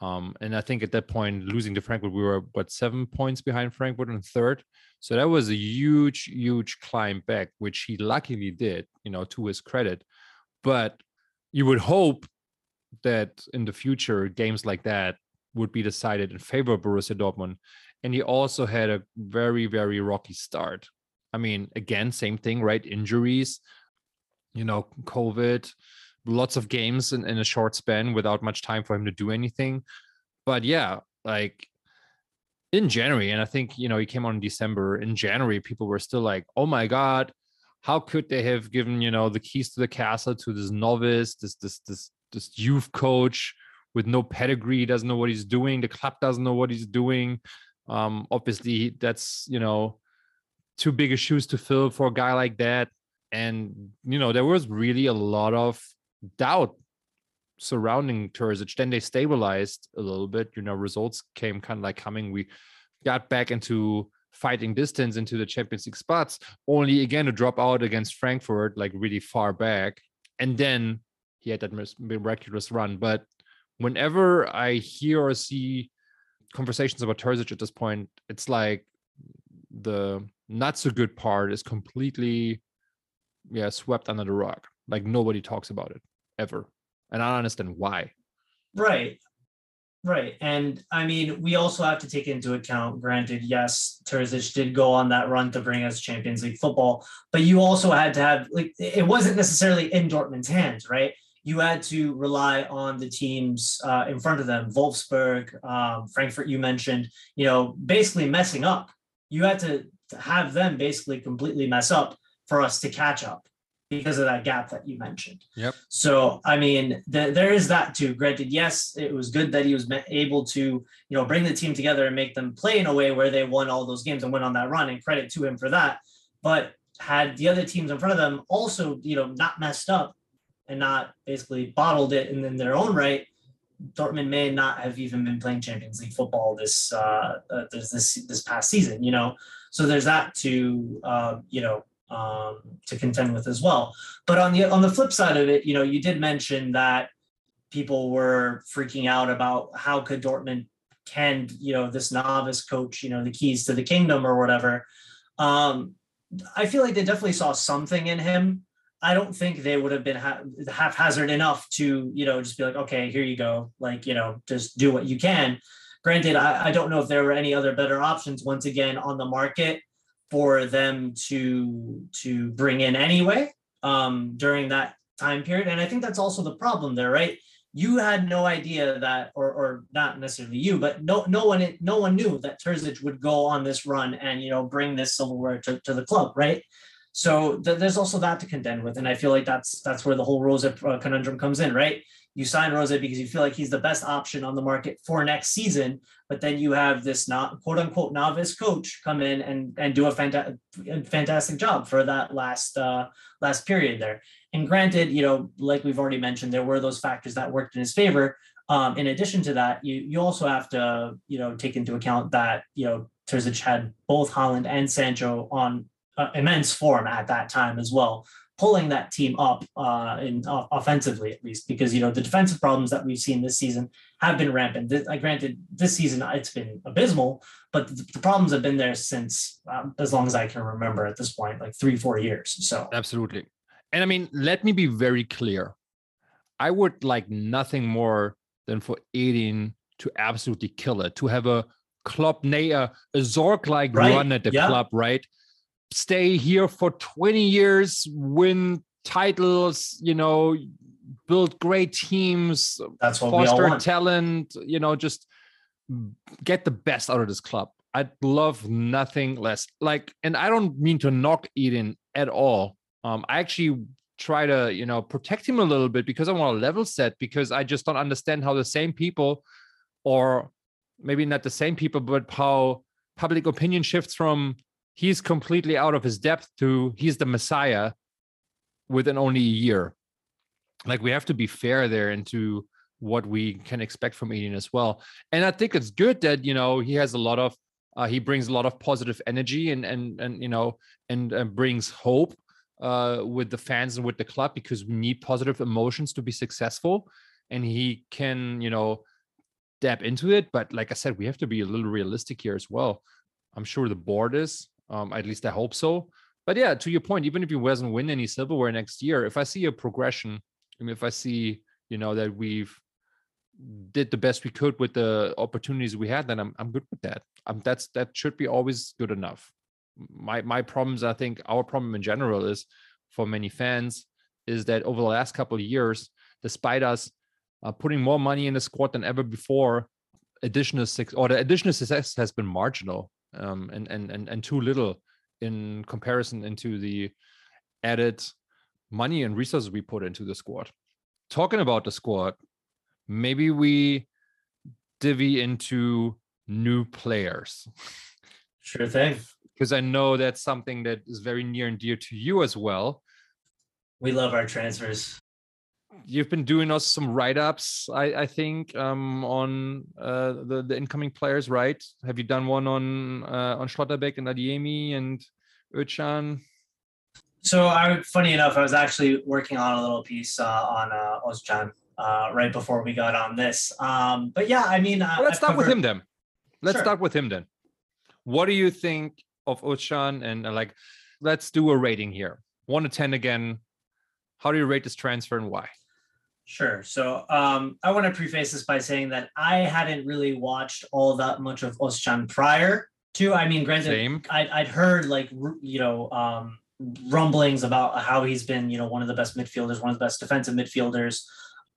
D: Um, and I think at that point, losing to Frankfurt, we were what seven points behind Frankfurt in third. So that was a huge, huge climb back, which he luckily did, you know, to his credit. But you would hope that in the future, games like that would be decided in favor of Borussia Dortmund. And he also had a very, very rocky start. I mean, again, same thing, right? Injuries, you know, COVID, lots of games in, in a short span without much time for him to do anything. But yeah, like in January, and I think, you know, he came on in December. In January, people were still like, oh my God, how could they have given, you know, the keys to the castle to this novice, this, this, this, this youth coach with no pedigree, doesn't know what he's doing. The club doesn't know what he's doing. Um, obviously, that's, you know, too big of shoes to fill for a guy like that. And, you know, there was really a lot of doubt surrounding Terzic. Then they stabilized a little bit. You know, results came kind of like coming. We got back into fighting distance into the Champions League spots, only again to drop out against Frankfurt, like really far back. And then he had that miraculous run. But whenever I hear or see conversations about Terzic at this point, it's like the not so good part is completely yeah swept under the rug like nobody talks about it ever and i don't understand why
E: Right. Right. And I mean, we also have to take into account, granted, yes, Terzic did go on that run to bring us Champions League football, but you also had to have, like, it wasn't necessarily in Dortmund's hands, right? You had to rely on the teams uh, in front of them, Wolfsburg, um, Frankfurt, you mentioned, you know, basically messing up. You had to have them basically completely mess up for us to catch up because of that gap that you mentioned.
D: Yep.
E: So, I mean, th- there is that too. Granted, yes, it was good that he was able to, you know, bring the team together and make them play in a way where they won all those games and went on that run, and credit to him for that. But had the other teams in front of them also, you know, not messed up and not basically bottled it in, in their own right, Dortmund may not have even been playing Champions League football this uh, uh this, this this past season. You know, so there's that to uh, you know um, to contend with as well. But on the on the flip side of it, you know, you did mention that people were freaking out about how could Dortmund hand you know this novice coach you know the keys to the kingdom or whatever. Um, I feel like they definitely saw something in him. I don't think they would have been ha- haphazard enough to you know just be like, okay, here you go, like you know, just do what you can. Granted, I, I don't know if there were any other better options once again on the market for them to to bring in anyway um, during that time period. And I think that's also the problem there, right? You had no idea that, or or not necessarily you, but no no one no one knew that Terzic would go on this run and you know bring this silverware to, to the club, right? So th- there's also that to contend with, and I feel like that's that's where the whole Rose uh, conundrum comes in, right? You sign Rose because you feel like he's the best option on the market for next season, but then you have this not quote unquote novice coach come in and and do a fantastic fantastic job for that last uh, last period there. And granted, you know, like we've already mentioned, there were those factors that worked in his favor. Um, in addition to that, you you also have to you know take into account that you know Terzic had both Haaland and Sancho on uh, immense form at that time as well, pulling that team up uh, in uh, offensively at least because you know the defensive problems that we've seen this season have been rampant. This, I granted this season it's been abysmal, but the, the problems have been there since um, as long as I can remember at this point, like three four years. So
D: absolutely, and I mean let me be very clear. I would like nothing more than for Edin to absolutely kill it, to have a club, a, a Zorc like right. run at the yeah. club, right? Stay here for 20 years, win titles, you know, build great teams,
E: That's what
D: foster talent, you know, just get the best out of this club. I'd love nothing less. Like, and I don't mean to knock Edin at all. Um, I actually try to you know protect him a little bit because I want to level set because I just don't understand how the same people or maybe not the same people but how public opinion shifts from he's completely out of his depth to he's the messiah within only a year like we have to be fair there into what we can expect from Edin as well and I think it's good that you know he has a lot of uh, he brings a lot of positive energy and and and you know and, and brings hope uh, with the fans and with the club because we need positive emotions to be successful. And he can, you know, dab into it. But like I said, we have to be a little realistic here as well. I'm sure the board is. Um, at least I hope so. But yeah, to your point, even if he doesn't win any silverware next year, if I see a progression, I mean, if I see, you know, that we've did the best we could with the opportunities we had, then I'm I'm good with that. Um, that's that should be always good enough my my problems i think our problem in general is for many fans is that over the last couple of years despite us uh, putting more money in the squad than ever before additional six or the additional success has been marginal um, and, and and and too little in comparison into the added money and resources we put into the squad talking about the squad maybe we divvy into new players
E: sure thing
D: because I know that's something that is very near and dear to you as well.
E: We love our transfers.
D: You've been doing us some write-ups, I, I think, um, on uh, the the incoming players, right? Have you done one on uh, on Schlotterbeck and Adeyemi and Özcan?
E: So, I funny enough, I was actually working on a little piece uh, on uh, Özcan uh, right before we got on this. Um, but yeah, I mean,
D: well, let's I've start covered... with him then. Let's sure. start with him then. What do you think of Özcan and uh, like let's do a rating here. 1 to 10 again. How do you rate this transfer and why?
E: Sure. So um, I want to preface this by saying that I hadn't really watched all that much of Özcan prior to. I mean, granted, Same. I'd, I'd heard like you know um, rumblings about how he's been you know one of the best midfielders, one of the best defensive midfielders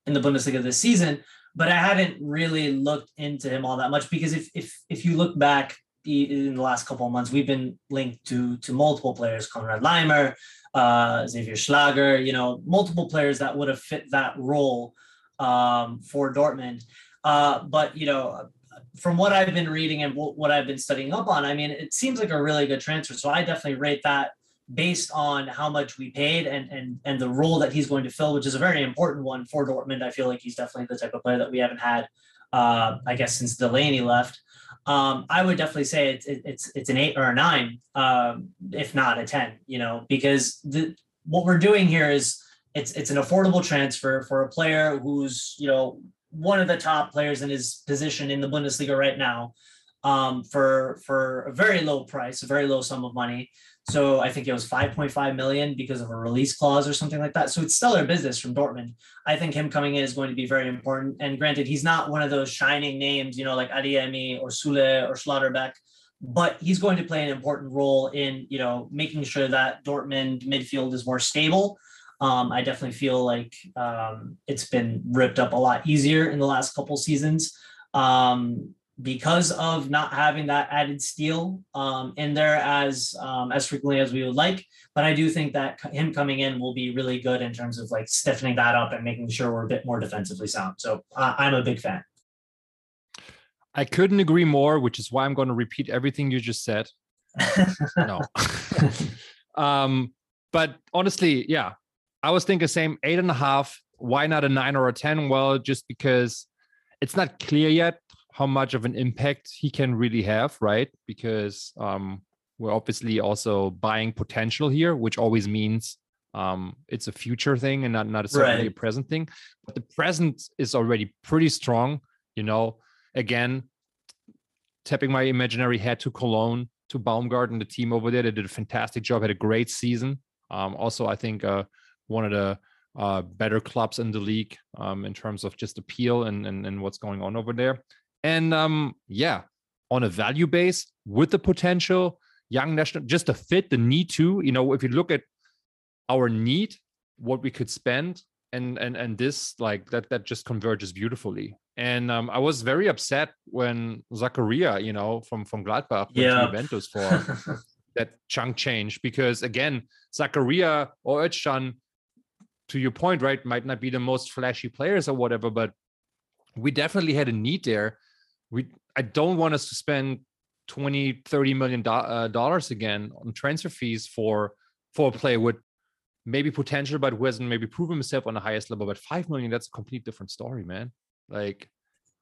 E: in the Bundesliga this season, but I hadn't really looked into him all that much because if if if you look back in the last couple of months, we've been linked to to multiple players, Konrad Laimer, uh, Xaver Schlager, you know, multiple players that would have fit that role um, for Dortmund. Uh, but you know, from what I've been reading and what I've been studying up on, I mean, it seems like a really good transfer. So I definitely rate that based on how much we paid and and and the role that he's going to fill, which is a very important one for Dortmund. I feel like he's definitely the type of player that we haven't had, uh, I guess, since Delaney left um, I would definitely say it's it's it's an eight or a nine, um, if not a ten. You know, because the what we're doing here is it's it's an affordable transfer for a player who's you know one of the top players in his position in the Bundesliga right now, um, for for a very low price, a very low sum of money. So I think it was 5.5 million because of a release clause or something like that. So it's stellar business from Dortmund. I think him coming in is going to be very important. And granted, he's not one of those shining names, you know, like Adeyemi or Süle or Schlotterbeck, but he's going to play an important role in, you know, making sure that Dortmund midfield is more stable. Um, I definitely feel like um, it's been ripped up a lot easier in the last couple seasons. Um, because of not having that added steel um, in there as um, as frequently as we would like. But I do think that him coming in will be really good in terms of like stiffening that up and making sure we're a bit more defensively sound. So uh, I'm a big fan.
D: I couldn't agree more, which is why I'm going to repeat everything you just said. no. um, but honestly, yeah, I was thinking the same eight and a half. Why not a nine or a 10? Well, just because it's not clear yet how much of an impact he can really have, right? Because um, we're obviously also buying potential here, which always means um, it's a future thing and not not necessarily right. a present thing. But the present is already pretty strong. You know, again, tapping my imaginary head to Cologne, to Baumgart, the team over there. They did a fantastic job, had a great season. Um, also, I think uh, one of the uh, better clubs in the league um, in terms of just appeal and, and, and what's going on over there. And um, yeah, on a value base with the potential, young national, just to fit the need to, you know, if you look at our need, what we could spend, and and and this like that that just converges beautifully. And um, I was very upset when Zakaria, you know, from from Gladbach yeah. to Juventus for that chunk change because again, Zakaria or Özcan, to your point, right, might not be the most flashy players or whatever, but we definitely had a need there. We I don't want us to spend 20 30 million uh, dollars again on transfer fees for for a player with maybe potential but who hasn't maybe proven himself on the highest level but 5 million that's a complete different story man. Like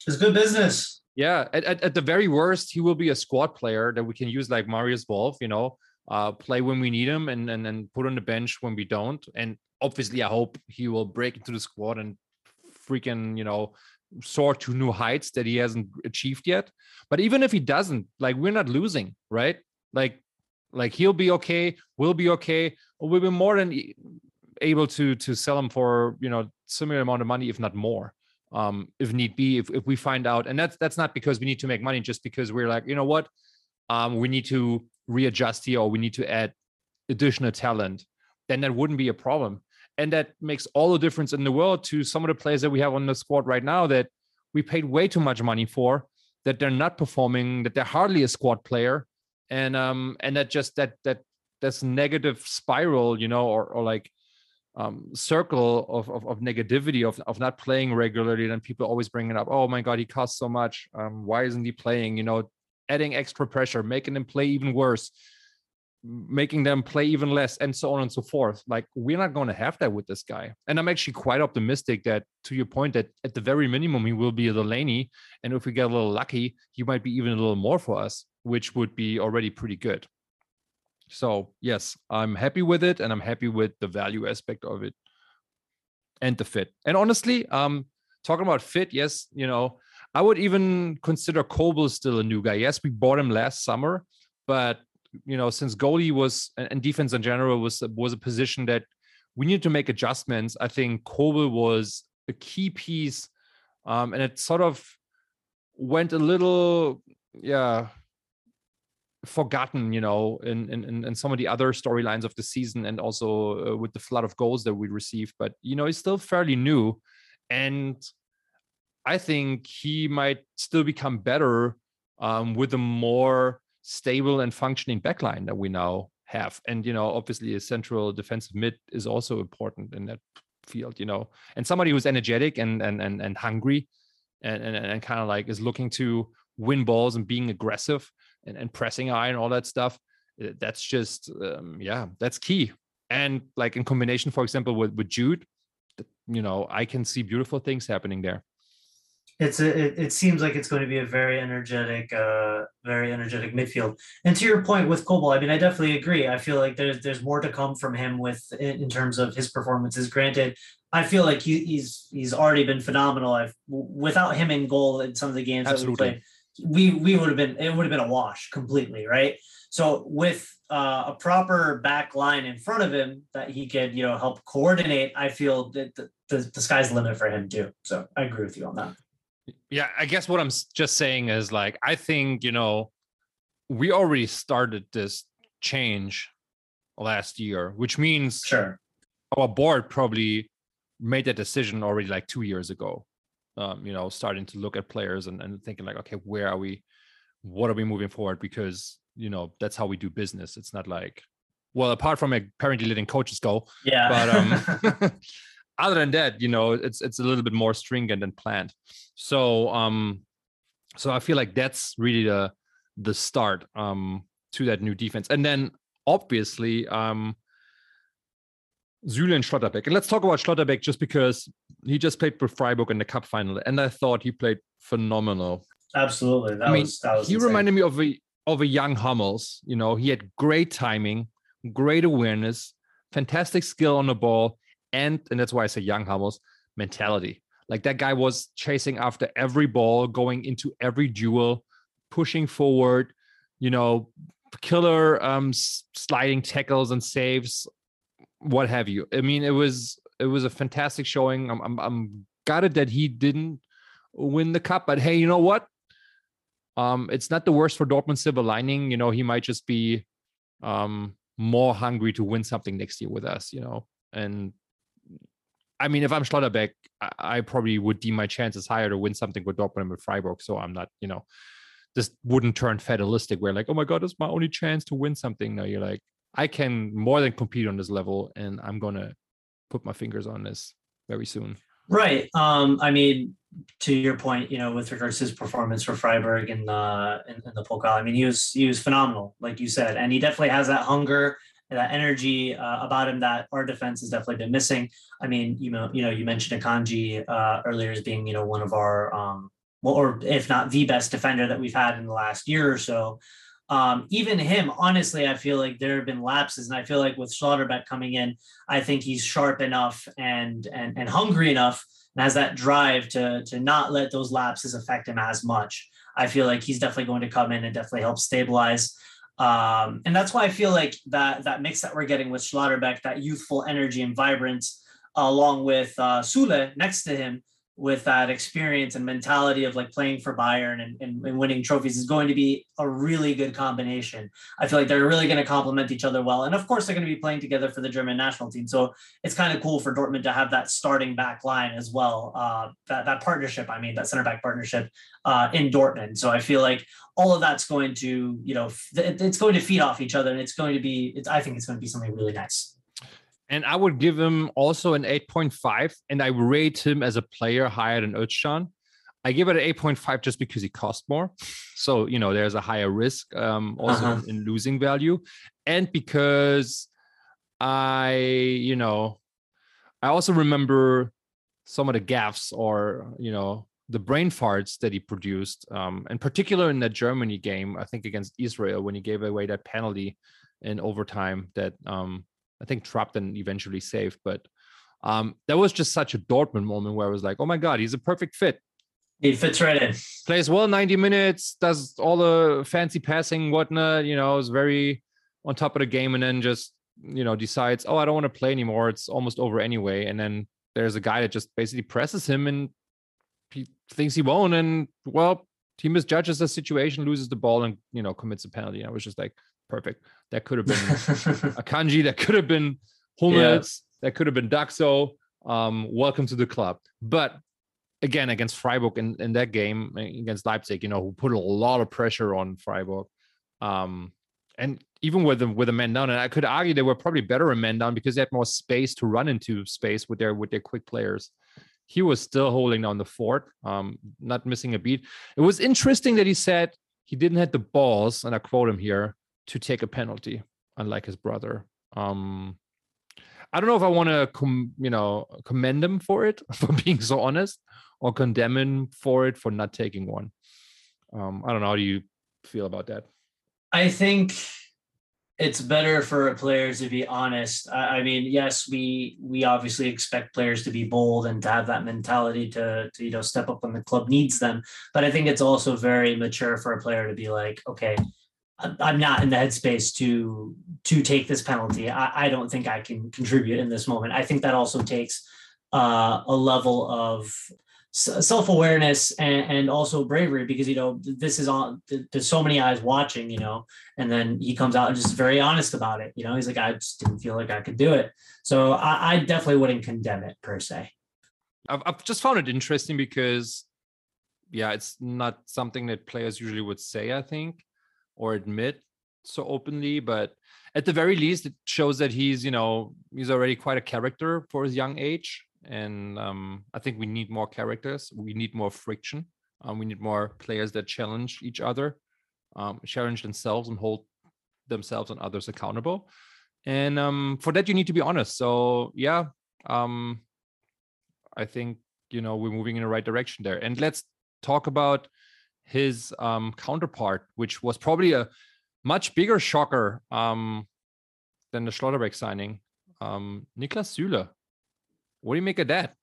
E: it's good business.
D: Yeah at, at, at the very worst he will be a squad player that we can use like marius wolf you know uh, play when we need him and, and and put on the bench when we don't. And obviously i hope he will break into the squad and freaking you know soar to new heights that he hasn't achieved yet. But even if he doesn't, like we're not losing, right? Like, like he'll be okay, we'll be okay, we'll be more than able to to sell him for you know similar amount of money, if not more, um, if need be. If if we find out, and that's that's not because we need to make money, just because we're like, you know what, um, we need to readjust here, or we need to add additional talent, then that wouldn't be a problem and that makes all the difference in the world to some of the players that we have on the squad right now that we paid way too much money for that they're not performing that they're hardly a squad player. And um and that just that that this negative spiral you know or or like um circle of, of, of negativity of, of not playing regularly then people always bring it up oh my god he costs so much. Um why isn't he playing? You know adding extra pressure making him play even worse making them play even less and so on and so forth. Like we're not going to have that with this guy. And i'm actually quite optimistic that to your point that at the very minimum he will be a Delaney and if we get a little lucky he might be even a little more for us which would be already pretty good. So yes i'm happy with it and i'm happy with the value aspect of it. And the fit. And honestly um talking about fit yes you know i would even consider Kobel still a new guy. Yes we bought him last summer but you know, since goalie was and defense in general was was a position that we needed to make adjustments. I think Kobel was a key piece, um, and it sort of went a little, yeah, forgotten, you know, in in in some of the other storylines of the season, and also uh, with the flood of goals that we received. But you know, he's still fairly new, and I think he might still become better um, with a more stable and functioning backline that we now have. And you know, obviously, a central defensive mid is also important in that field. You know, and somebody who's energetic and and and, and hungry, and and, and kind of like is looking to win balls and being aggressive and, and pressing and all that stuff. Eh, that's just um, yeah, that's key. And like in combination, for example, with with Jude, you know, I can see beautiful things happening there
E: it's a, it, it seems like it's going to be a very energetic uh very energetic midfield. And to your point with Kobel, i mean i definitely agree. I feel like there's there's more to come from him with in, in terms of his performances. Granted i feel like he, he's he's already been phenomenal. I've without him in goal in some of the games Absolutely. that we played we we would have been it would have been a wash completely right? So with uh, a proper back line in front of him that he could you know help coordinate i feel that the, the, the sky's the limit for him too. So i agree with you on that
D: yeah, I guess what I'm just saying is like I think you know we already started this change last year, which means
E: sure
D: our board probably made that decision already like two years ago. um, you know, starting to look at players and, and thinking like, okay, where are we? What are we moving forward? Because you know that's how we do business. It's not like, well, apart from apparently letting coaches go,
E: Yeah.
D: but um, other than that, you know, it's it's a little bit more stringent and planned. So um, so I feel like that's really the the start um to that new defense, and then obviously um. Julian Schlotterbeck. And let's talk about Schlotterbeck just because he just played with Freiburg in the cup final, and I thought he played phenomenal.
E: Absolutely. That
D: I mean,
E: was that was
D: he
E: insane.
D: reminded me of a of a young Hummels. You know, he had great timing, great awareness, fantastic skill on the ball, and and that's why I say young Hummels mentality. Like that guy was chasing after every ball, going into every duel, pushing forward. You know, killer um sliding tackles and saves, what have you. I mean, it was it was a fantastic showing. I'm I'm, I'm gutted that he didn't win the cup, but hey, you know what? Um, it's not the worst for Dortmund silver lining. You know, he might just be um more hungry to win something next year with us, you know. And I mean, if I'm Schlotterbeck, I, I probably would deem my chances higher to win something with Dortmund and with Freiburg. So I'm not, you know, this wouldn't turn fatalistic where like, oh my God, it's my only chance to win something. No, you're like, I can more than compete on this level and I'm gonna put my fingers on this very soon.
E: Right. Um, I mean, to your point, you know, with regards to his performance for Freiburg in the in, in the Pokal, I mean, he was he was phenomenal, like you said, and he definitely has that hunger, that energy uh, about him that our defense has definitely been missing. I mean, you know, you know, you mentioned Akanji uh, earlier as being, you know, one of our um, well, or if not the best defender that we've had in the last year or so. Um, even him, honestly, I feel like there have been lapses, and I feel like with Schlotterbeck coming in, I think he's sharp enough and and and hungry enough and has that drive to to not let those lapses affect him as much. I feel like he's definitely going to come in and definitely help stabilize. Um, and that's why I feel like that that mix that we're getting with Schlotterbeck, that youthful energy and vibrance, along with uh, Süle next to him, with that experience and mentality of like playing for Bayern and, and, and winning trophies is going to be a really good combination. I feel like they're really going to complement each other well. And of course, they're going to be playing together for the German national team. So it's kind of cool for Dortmund to have that starting back line as well. Uh, that, that partnership, I mean, that center back partnership uh, in Dortmund. So I feel like all of that's going to, you know, it's going to feed off each other and it's going to be, I think it's going to be something really nice.
D: And I would give him also an 8.5, and I rate him as a player higher than Özcan. I give it an 8.5 just because he cost more. So, you know, there's a higher risk um, also
E: Uh-huh.
D: in losing value. And because I, you know, I also remember some of the gaffes or, you know, the brain farts that he produced, um, in particular in that Germany game, I think against Israel, when he gave away that penalty in overtime that um, I think Trapton eventually saved. But um, that was just such a Dortmund moment where I was like, oh my God, he's a perfect fit.
E: He fits right in.
D: Plays well 90 minutes, does all the fancy passing, whatnot, you know, is very on top of the game, and then just, you know, decides, oh, I don't want to play anymore. It's almost over anyway. And then there's a guy that just basically presses him and he thinks he won't. And well, he misjudges the situation, loses the ball, and, you know, commits a penalty. I was just like, perfect. That could have been Akanji that could have been Hummels, that could have been Daxo. Um, welcome to the club. But again, against Freiburg in, in that game against Leipzig, you know, who put a lot of pressure on Freiburg. Um, and even with them with a man down, and I could argue they were probably better in man down because they had more space to run into space with their with their quick players. He was still holding down the fort, um, not missing a beat. It was interesting that he said he didn't have the balls, and I quote him here, to take a penalty, unlike his brother. Um, I don't know if I want to, com- you know, commend him for it for being so honest, or condemn him for it for not taking one. Um, I don't know. How do you feel about that?
E: I think it's better for players to be honest. I, I mean, yes, we we obviously expect players to be bold and to have that mentality to to you know step up when the club needs them. But I think it's also very mature for a player to be like, okay, I'm not in the headspace to to take this penalty. I, I don't think I can contribute in this moment. I think that also takes uh, a level of self awareness and, and also bravery because you know this is on. There's so many eyes watching, you know, and then he comes out and just very honest about it. You know, he's like, I just didn't feel like I could do it. So I, I definitely wouldn't condemn it per se.
D: I've, I've just found it interesting because, yeah, it's not something that players usually would say, I think, or admit so openly. But at the very least, it shows that he's, you know, he's already quite a character for his young age. And um, I think we need more characters. We need more friction. Um, we need more players that challenge each other, um, challenge themselves, and hold themselves and others accountable. And um, for that, you need to be honest. So yeah, um, I think you know we're moving in the right direction there. And let's talk about his um, counterpart, which was probably a much bigger shocker um, than the Schlotterbeck signing. Um, Niklas Süle. What do you make of that?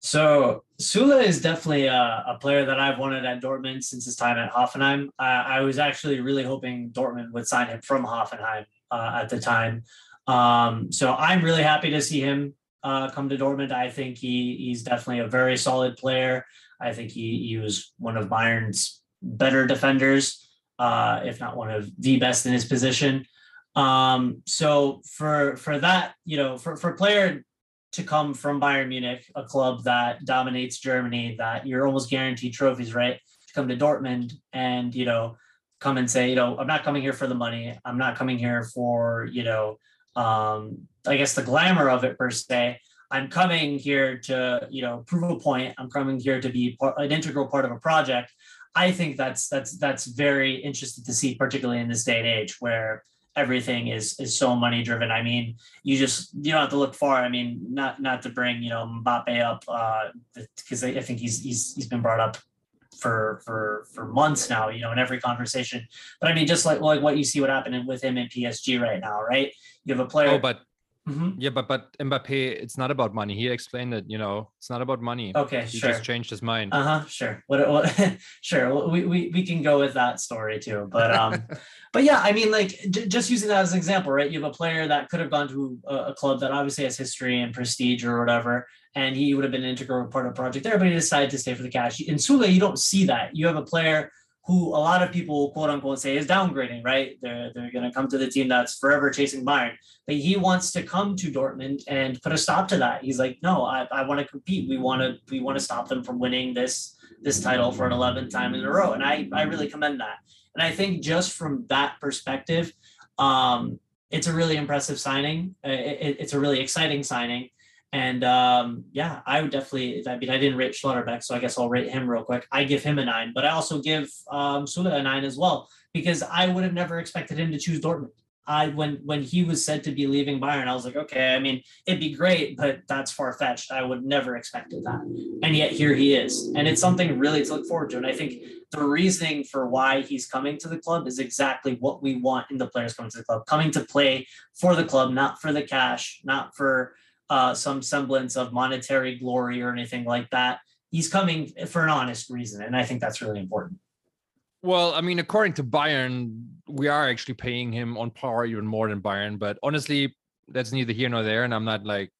E: So Süle is definitely a, a, player that I've wanted at Dortmund since his time at Hoffenheim. Uh, I was actually really hoping Dortmund would sign him from Hoffenheim uh, at the time. Um, so I'm really happy to see him uh, come to Dortmund. I think he he's definitely a very solid player. I think he he was one of Bayern's better defenders, uh, if not one of the best in his position. Um, so for for that, you know, for for a player to come from Bayern Munich, a club that dominates Germany, that you're almost guaranteed trophies, right? To come to Dortmund and you know come and say, you know, I'm not coming here for the money. I'm not coming here for you know, um, I guess the glamour of it per se. I'm coming here to you know prove a point. I'm coming here to be part, an integral part of a project. I think that's that's that's very interesting to see, particularly in this day and age where everything is is so money driven. I mean, you just you don't have to look far. I mean, not not to bring you know Mbappe up because uh, I, I think he's he's he's been brought up for for for months now. You know, in every conversation. But I mean, just like like what you see what happened with him in PSG right now, right? You have a player.
D: Oh, but Mm-hmm. Yeah, but but Mbappe, it's not about money. He explained that you know it's not about money.
E: Okay,
D: he
E: sure.
D: just changed his mind.
E: Uh huh. Sure. What? what sure. We, we we can go with that story too. But um, but yeah, I mean, like j- just using that as an example, right? You have a player that could have gone to a, a, club that obviously has history and prestige or whatever, and he would have been an integral part of the project there, but he decided to stay for the cash. In Süle, you don't see that. You have a player who a lot of people quote unquote say is downgrading, right? They're they're going to come to the team that's forever chasing Bayern, but he wants to come to Dortmund and put a stop to that. He's like, no, I, I want to compete. We want to we want to stop them from winning this this title for an 11th time in a row, and I I really commend that. And I think just from that perspective, um, it's a really impressive signing. It, it, it's a really exciting signing. And um, yeah, I would definitely. I mean, I didn't rate Schlotterbeck, so I guess I'll rate him real quick. I give him a nine, but I also give um, Süle a nine as well because I would have never expected him to choose Dortmund. I when when he was said to be leaving Bayern, I was like, okay, I mean, it'd be great, but that's far fetched. I would never expected that, and yet here he is, and it's something really to look forward to. And I think the reasoning for why he's coming to the club is exactly what we want in the players coming to the club, coming to play for the club, not for the cash, not for uh, some semblance of monetary glory or anything like that. He's coming for an honest reason, and I think that's really important.
D: Well, I mean, according to Bayern, we are actually paying him on par even more than Bayern. But honestly, that's neither here nor there, and I'm not like,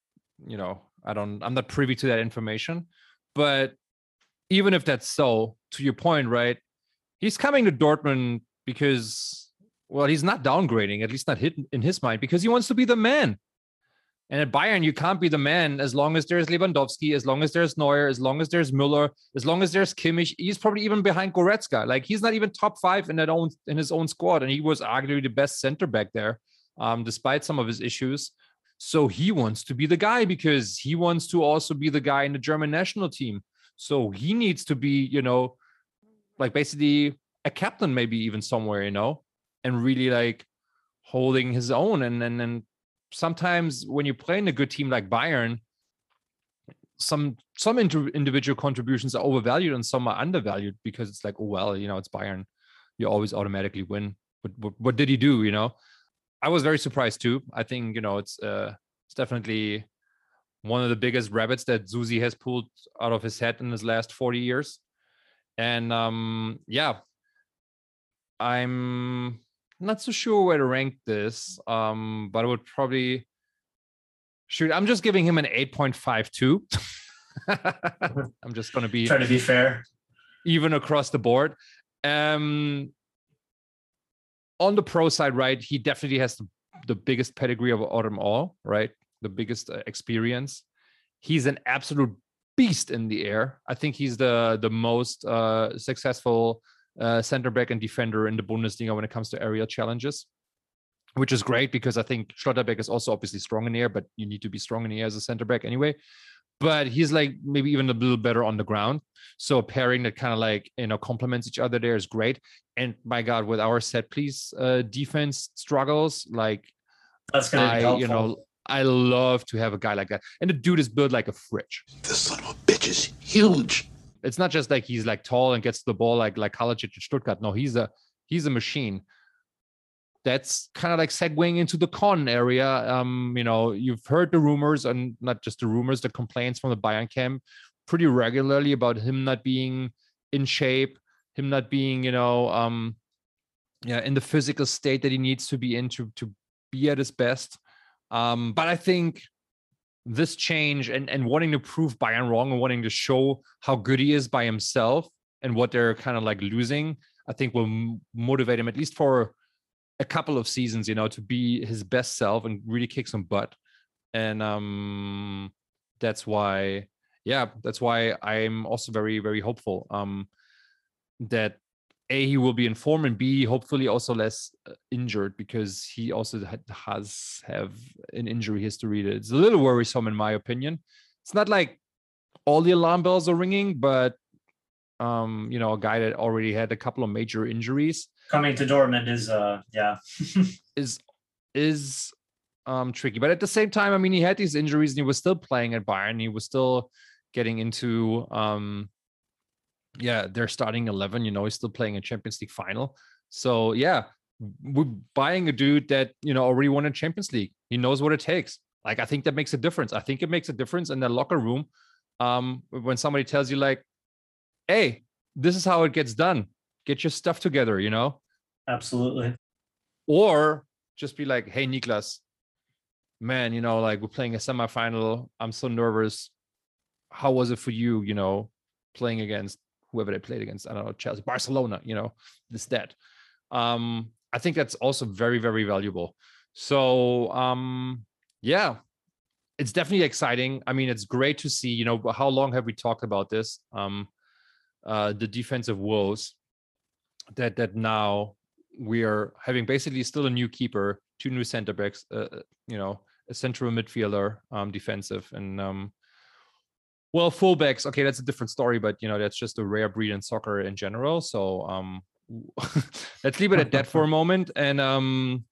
D: you know, I don't, I'm not privy to that information. But even if that's so, to your point, right? He's coming to Dortmund because, well, he's not downgrading, at least not in his mind, because he wants to be the man. And at Bayern, you can't be the man as long as there's Lewandowski, as long as there's Neuer, as long as there's Müller, as long as there's Kimmich. He's probably even behind Goretzka. Like he's not even top five in that own in his own squad, and he was arguably the best center back there, um, despite some of his issues. So he wants to be the guy because he wants to also be the guy in the German national team. So he needs to be, you know, like basically a captain, maybe even somewhere, you know, and really like holding his own and and and sometimes when you're playing a good team like Bayern, some some inter- individual contributions are overvalued and some are undervalued because it's like, oh well, you know, it's Bayern, you always automatically win. But what, what did he do? You know, I was very surprised too. I think you know it's uh, it's definitely one of the biggest rabbits that Susi has pulled out of his head in his last 40 years. And um, yeah, I'm not so sure where to rank this, um, but I would probably shoot. I'm just giving him an 8.52. I'm just going to be
E: trying to be fair,
D: even across the board. Um, on the pro side, right? He definitely has the, the biggest pedigree of, them all, right? The biggest uh, experience. He's an absolute beast in the air. I think he's the the most uh, successful uh, center back and defender in the Bundesliga when it comes to aerial challenges, which is great because I think Schlotterbeck is also obviously strong in the air, but you need to be strong in the air as a center back anyway. But he's like maybe even a little better on the ground. So a pairing that kind of like you know complements each other there is great. And my God, with our set piece uh, defense struggles, like
E: That's gonna
D: I,
E: helpful.
D: you know, I love to have a guy like that. And the dude is built like a fridge.
F: This son of a bitch is huge.
D: It's not just like he's like tall and gets the ball like like Kalajdzic at Stuttgart. No, he's a he's a machine. That's kind of like segueing into the con area. Um, you know, you've heard the rumors and not just the rumors, the complaints from the Bayern camp pretty regularly about him not being in shape, him not being, you know, um, yeah, in the physical state that he needs to be in to to be at his best. Um, but I think this change and, and wanting to prove Bayern wrong and wanting to show how good he is by himself and what they're kind of like losing, I think will m- motivate him at least for a couple of seasons, you know, to be his best self and really kick some butt. And um that's why, yeah, that's why I'm also very, very hopeful um that a he will be in form and b hopefully also less uh, injured because he also has have an injury history that's a little worrisome in my opinion. It's not like all the alarm bells are ringing but um you know a guy that already had a couple of major injuries
E: Coming to Dortmund is uh yeah.
D: is is um tricky. But at the same time i mean he had these injuries and he was still playing at bayern. He was still getting into um yeah they're starting 11 you know he's still playing a champions league final so yeah we're buying a dude that you know already won a champions league he knows what it takes like i think that makes a difference i think it makes a difference in the locker room um when somebody tells you like hey this is how it gets done get your stuff together you know
E: Absolutely.
D: or just be like, "Hey, Niklas, man, you know, like we're playing a semifinal. I'm so nervous. How was it for you? You know, playing against whoever they played against. I don't know, Chelsea, Barcelona. You know, this that. Um, I think that's also very, very valuable. So, um, yeah, it's definitely exciting. I mean, it's great to see. You know, how long have we talked about this? Um, uh, the defensive woes that that now we are having basically still a new keeper, two new center backs, uh, you know, a central midfielder, um, defensive, and um, well, fullbacks. Okay, that's a different story, but you know, that's just a rare breed in soccer in general. So um, let's leave it at that for a moment and um,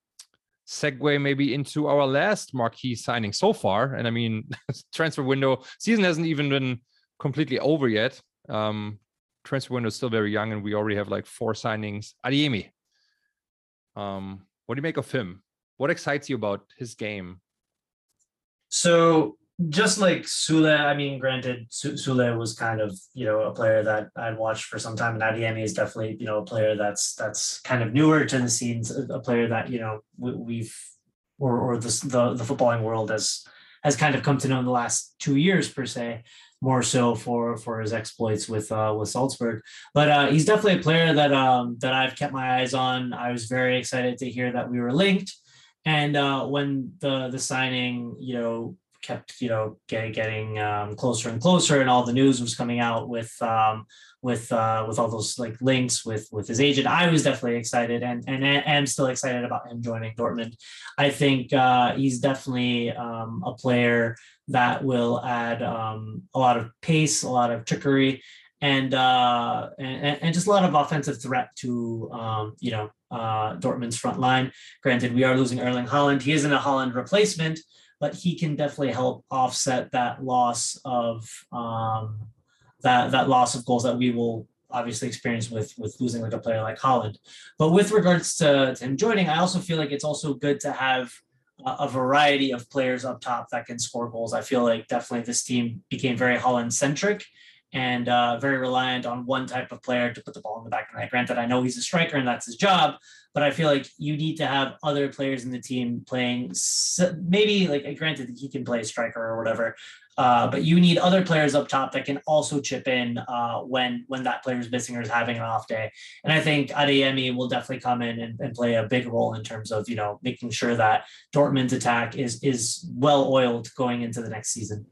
D: segue maybe into our last marquee signing so far. And I mean, transfer window season hasn't even been completely over yet. Um, transfer window is still very young, and we already have like four signings. Adeyemi. Um, what do you make of him? What excites you about his game?
E: So just like Süle, I mean, granted, Süle was kind of you know a player that I'd watched for some time, and Adeyemi is definitely you know a player that's that's kind of newer to the scenes, a player that you know we, we've or or the, the the footballing world has has kind of come to know in the last two years per se, more so for for his exploits with uh, with Salzburg. But uh, he's definitely a player that um, that I've kept my eyes on. I was very excited to hear that we were linked. And uh, when the the signing, you know, kept you know get, getting um, closer and closer, and all the news was coming out with um, with uh, with all those like links with with his agent, I was definitely excited, and and am still excited about him joining Dortmund. I think uh, he's definitely um, a player that will add um, a lot of pace, a lot of trickery, and uh, and, and just a lot of offensive threat to um, you know uh, Dortmund's front line. Granted, we are losing Erling Haaland. He isn't a Haaland replacement, but he can definitely help offset that loss of um, that that loss of goals that we will obviously experience with with losing like a player like Haaland. But with regards to, to him joining, I also feel like it's also good to have a, a variety of players up top that can score goals. I feel like definitely this team became very Haaland centric and uh, very reliant on one type of player to put the ball in the back of the net. Granted, I know he's a striker and that's his job, but I feel like you need to have other players in the team playing. Maybe like granted he can play striker or whatever, uh, but you need other players up top that can also chip in uh, when when that player is missing or is having an off day. And I think Adeyemi will definitely come in and, and play a big role in terms of you know making sure that Dortmund's attack is is well oiled going into the next season.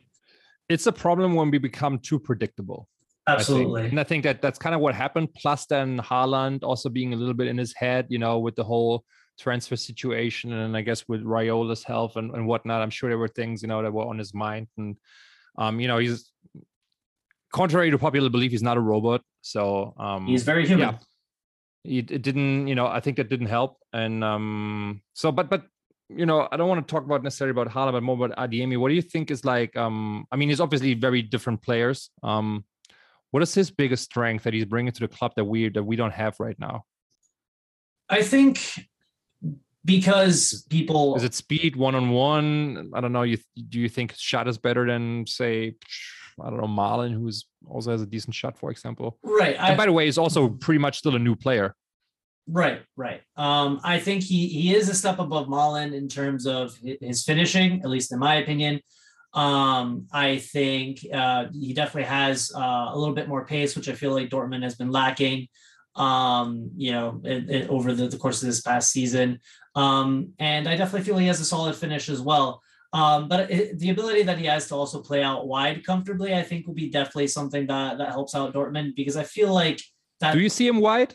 D: It's a problem when we become too predictable. I.
E: Absolutely.
D: And I think that that's kind of what happened. Plus, then Haaland also being a little bit in his head, you know, with the whole transfer situation, and I guess with Raiola's health and, and whatnot. I'm sure there were things, you know, that were on his mind. And um, you know, he's contrary to popular belief, he's not a robot. So um,
E: He's very human.
D: yeah. it, it didn't you know i think that didn't help and um so but but you know i don't want to talk about necessarily about Haaland, but more about Adeyemi. what do you think is like um i mean he's obviously very different players um what is his biggest strength that he's bringing to the club that we that we don't have right now
E: I think because people
D: is it speed one-on-one i don't know you do you think shot is better than say i don't know Malen, who's also has a decent shot for example
E: right.
D: and
E: I,
D: by the way he's also pretty much still a new player
E: Right, right. Um, I think he he is a step above Malen in terms of his finishing, at least in my opinion. Um, I think uh, he definitely has uh, a little bit more pace, which I feel like Dortmund has been lacking. Um, you know, it, it- over the, the course of this past season, um, and I definitely feel he has a solid finish as well. Um, but it, the ability that he has to also play out wide comfortably, I think, will be definitely something that that helps out Dortmund because I feel like that
D: do you see him wide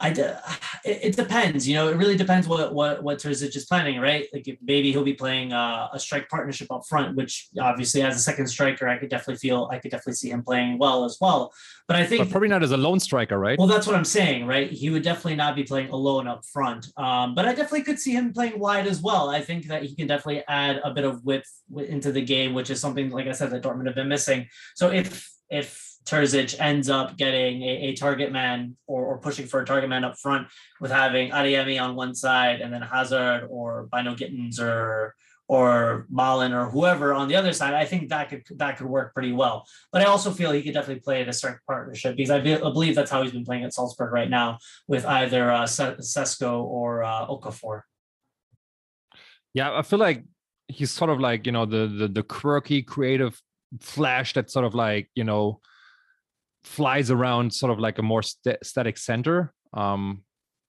E: I d- it, it depends, you know, it really depends what what what Terzic is planning, right? Like if maybe he'll be playing uh, a strike partnership up front, which obviously as a second striker, I could definitely feel I could definitely see him playing well as well. But I
D: but
E: think
D: probably not as a lone striker right
E: well, that's what I'm saying, right? He would definitely not be playing alone up front. Um, but I definitely could see him playing wide as well. I think that he can definitely add a bit of width into the game, which is something, like I said, that Dortmund have been missing. So if if Terzic ends up getting a, a target man or, or pushing for a target man up front with having Adeyemi on one side and then Hazard or Bynoe-Gittens or or Malen or whoever on the other side, I think that could that could work pretty well. But I also feel he could definitely play in a certain partnership because I, be, I believe that's how he's been playing at Salzburg right now with either uh, Sesko or uh, Okafor.
D: Yeah, I feel like he's sort of like you know the the the quirky creative flash that sort of like you know flies around sort of like a more st- static center. Um,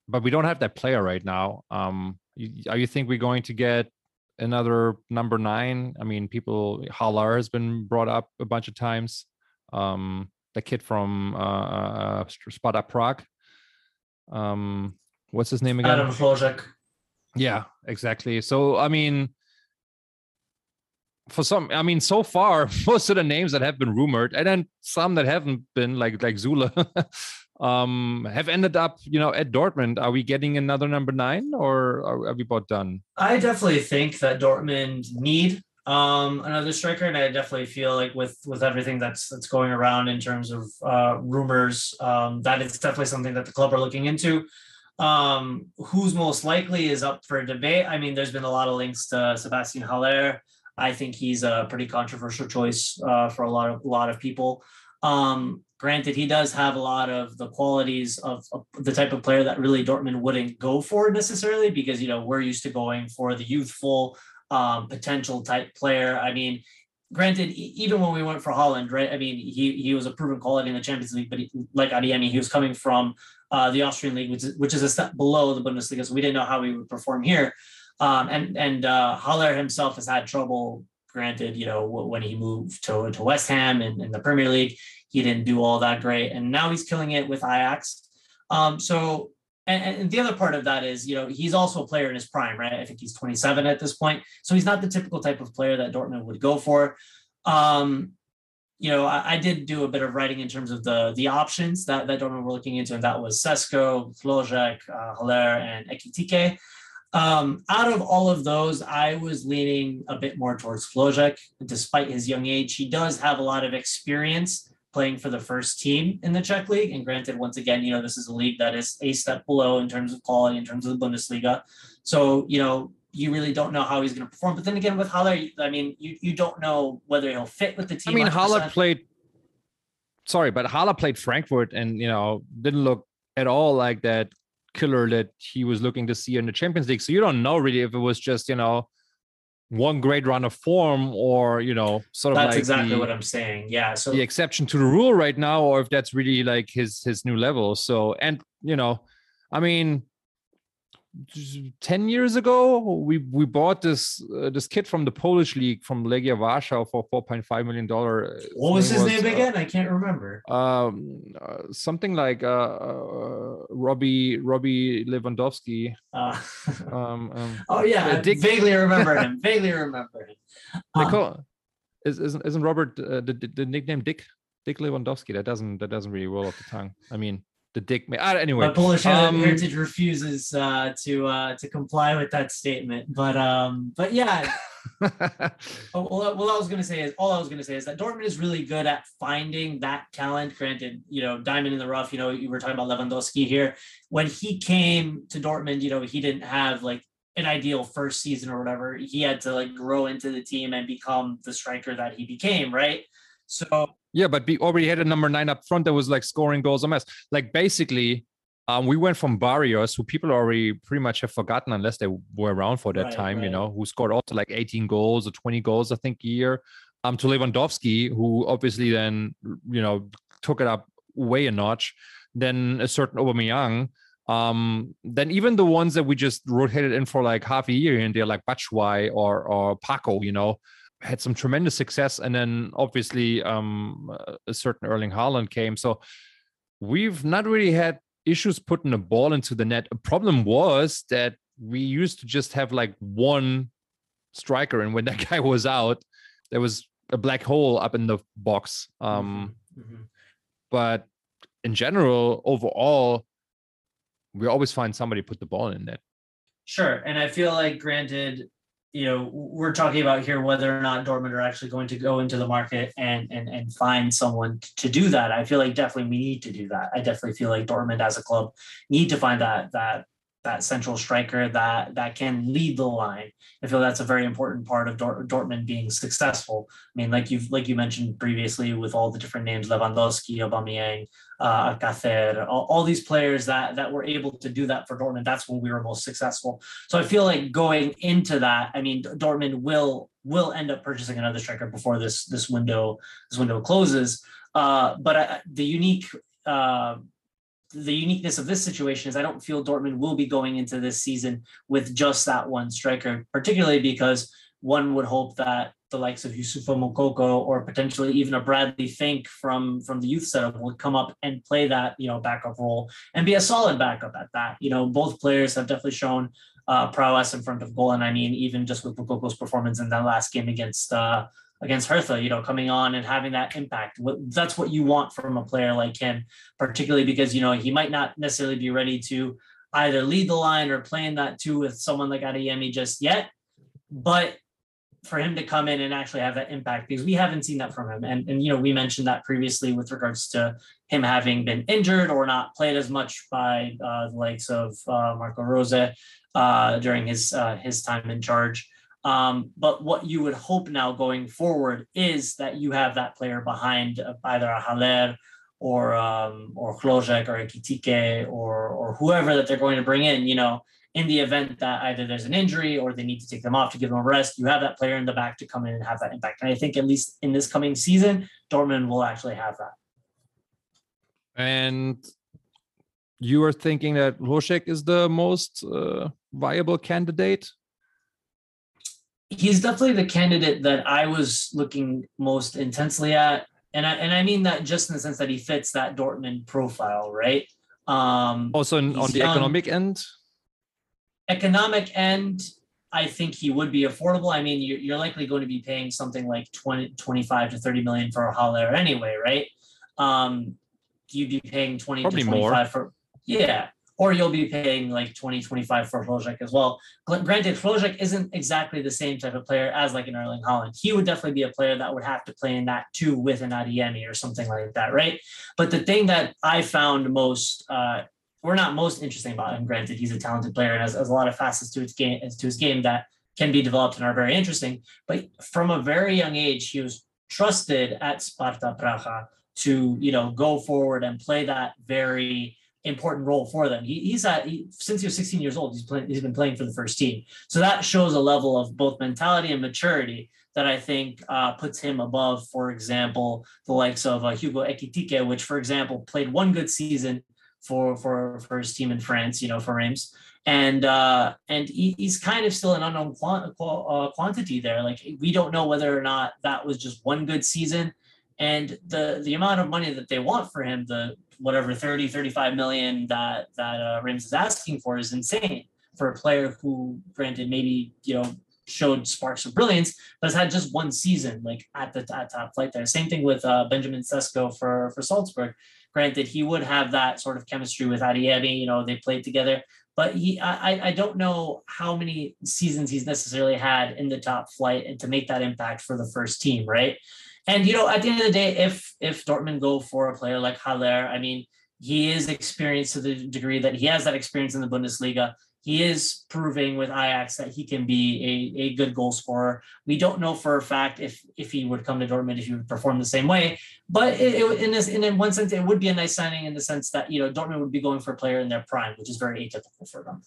D: but we don't have that player right now. Um, you, are you think we're going to get another number nine? I mean, people Haller has been brought up a bunch of times. Um, the kid from uh, uh, Sparta Prague. Um, what's his name again?
E: Adam Hložek.
D: Yeah, exactly. So I mean, for some, I mean, so far most of the names that have been rumored, and then some that haven't been, like like Süle, um, have ended up, you know, at Dortmund. Are we getting another number nine, or are, are we about done?
E: I definitely think that Dortmund need um, another striker, and I definitely feel like with with everything that's that's going around in terms of uh, rumors, um, that it's definitely something that the club are looking into. Um, who's most likely is up for debate. I mean, there's been a lot of links to Sebastian Haller. I think he's a pretty controversial choice uh, for a lot of a lot of people. Um, granted, he does have a lot of the qualities of, of the type of player that really Dortmund wouldn't go for necessarily because you know we're used to going for the youthful um, potential type player. I mean, granted, even when we went for Haaland, right? I mean, he he was a proven quality in the Champions League, but he, like Adeyemi, he was coming from uh, the Austrian league, which which is a step below the Bundesliga, so we didn't know how he would perform here. Um, and and uh, Haller himself has had trouble. Granted, you know when he moved to, to West Ham in, in the Premier League, he didn't do all that great, and now he's killing it with Ajax. Um, so and, and the other part of that is, you know, he's also a player in his prime, right? I think he's 27 at this point, so he's not the typical type of player that Dortmund would go for. Um, you know, I, I did do a bit of writing in terms of the the options that that Dortmund were looking into, and that was Sesko, Hložek, uh, Haller, and Ekitike. Um, out of all of those, I was leaning a bit more towards Hložek, despite his young age. He does have a lot of experience playing for the first team in the Czech league. And granted, once again, you know, this is a league that is a step below in terms of quality, in terms of the Bundesliga. So, you know, you really don't know how he's going to perform. But then again, with Haller, I mean, you, you don't know whether he'll fit with the team.
D: I mean,
E: 100%.
D: Haller played. Sorry, but Haller played Frankfurt, and you know didn't look at all like that killer that he was looking to see in the Champions League. So you don't know really if it was just you know one great run of form or you know sort of
E: That's
D: like
E: exactly
D: the,
E: what I'm saying. Yeah. So
D: the exception to the rule right now, or if that's really like his his new level. So and you know, I mean, 10 years ago we we bought this uh, this kid from the polish league from legia warsaw for 4.5 million dollar
E: What was his name again? I can't remember.
D: um uh, something like uh, uh robbie robbie lewandowski
E: Uh,
D: um, um
E: oh yeah,
D: Uh,
E: I
D: Dick-
E: vaguely remember him. vaguely remember him.
D: they
E: Uh,
D: is, isn't, isn't robert uh, the, the the nickname dick dick lewandowski that doesn't that doesn't really roll off the tongue i mean the dick ma- uh, anyway
E: My Polish
D: um,
E: heritage refuses uh, to uh, to comply with that statement, but um, but yeah, well, what I was going to say is all I was going to say is that Dortmund is really good at finding that talent. Granted, you know, diamond in the rough. You know, you were talking about Lewandowski here. When he came to Dortmund, you know, he didn't have like an ideal first season or whatever. He had to like grow into the team and become the striker that he became. Right. So
D: Yeah, but we already had a number nine up front that was like scoring goals a mess. Like basically, um, we went from Barrios, who people already pretty much have forgotten unless they were around for that
E: Right,
D: time, you know, who scored also like 18 goals or 20 goals, I think, a year. Um, to Lewandowski, who obviously then, you know, took it up way a notch. Then a certain Aubameyang. Um, then even the ones that we just rotated in for like half a year and they're like Batshuayi or or Paco, you know, had some tremendous success, and then obviously um, a certain Erling Haaland came. So we've not really had issues putting a ball into the net. A problem was that we used to just have like one striker, and when that guy was out, there was a black hole up in the box. Um,
E: Mhm.
D: But in general, overall, we always find somebody put the ball in net.
E: Sure. And I feel like, granted, you know, we're talking about here whether or not Dortmund are actually going to go into the market and and and find someone to do that. I feel like definitely we need to do that. I definitely feel like Dortmund as a club need to find that that that central striker that that can lead the line. I feel that's a very important part of Dort- Dortmund being successful. I mean, like you've like you mentioned previously with all the different names, Lewandowski, Aubameyang, uh, Alcacer, all, all these players that that were able to do that for Dortmund. That's when we were most successful. So I feel like going into that, I mean, Dortmund will will end up purchasing another striker before this this window this window closes. Uh, but I, the unique uh, the uniqueness of this situation is I don't feel Dortmund will be going into this season with just that one striker, particularly because one would hope that the likes of Youssoufa Moukoko or potentially even a Bradley Fink from from the youth setup would come up and play that you know backup role and be a solid backup at that. You know, both players have definitely shown uh, prowess in front of goal, and I mean even just with Moukoko's performance in that last game against uh, against Hertha, you know, coming on and having that impact. That's what you want from a player like him, particularly because, you know, he might not necessarily be ready to either lead the line or play in that too with someone like Adeyemi just yet. But for him to come in and actually have that impact, because we haven't seen that from him. And, and you know, we mentioned that previously with regards to him having been injured or not played as much by uh, the likes of uh, Marco Rose uh, during his uh, his time in charge. Um, but what you would hope now going forward is that you have that player behind uh, either a Haller or um, or Hložek or a Kitike or or whoever that they're going to bring in. You know, in the event that either there's an injury or they need to take them off to give them a rest, you have that player in the back to come in and have that impact. And I think at least in this coming season, Dortmund will actually have that.
D: And you are thinking that Hložek is the most uh, viable candidate?
E: He's definitely the candidate that I was looking most intensely at. And I, and I mean that just in the sense that he fits that Dortmund profile, right? Um,
D: Also, in, on the
E: young.
D: economic end?
E: economic end, I think he would be affordable. I mean, you're, you're likely going to be paying something like 20, 25 to 30 million for a Haller anyway, right? Um, you'd be paying 20
D: Probably
E: to
D: more.
E: 25 for, yeah. Or you'll be paying like 20, 25 for Hložek as well. Granted, Hložek isn't exactly the same type of player as like an Erling Haaland. He would definitely be a player that would have to play in that too with an Adeyemi or something like that, right? But the thing that I found most uh, we're not most interesting about him. Granted, he's a talented player and has, has a lot of facets to his game to his game that can be developed and are very interesting. But from a very young age, he was trusted at Sparta Praha to you know go forward and play that very important role for them. He, he's at he, since he was 16 years old. He's playing. He's been playing for the first team. So that shows a level of both mentality and maturity that I think uh, puts him above, for example, the likes of uh, Hugo Ekitike, which, for example, played one good season for for for his team in France, you know, for Reims, and uh, and he, he's kind of still an unknown quant, uh, quantity there. Like we don't know whether or not that was just one good season, and the the amount of money that they want for him, the whatever 30, 35 million that that uh, is asking for is insane for a player who, granted, maybe you know showed sparks of brilliance, but has had just one season like at the at top flight there. Same thing with uh, Benjamin Sesko for for Salzburg. Granted, he would have that sort of chemistry with Adeyemi. You know, they played together, but he I I don't know how many seasons he's necessarily had in the top flight and to make that impact for the first team, right? And you know, at the end of the day, if if Dortmund go for a player like Haller, I mean, he is experienced to the degree that he has that experience in the Bundesliga he is proving with Ajax that he can be a, a good goal scorer. We don't know for a fact if if he would come to Dortmund if he would perform the same way, but it, it, in this in one sense it would be a nice signing in the sense that you know Dortmund would be going for a player in their prime, which is very atypical for them.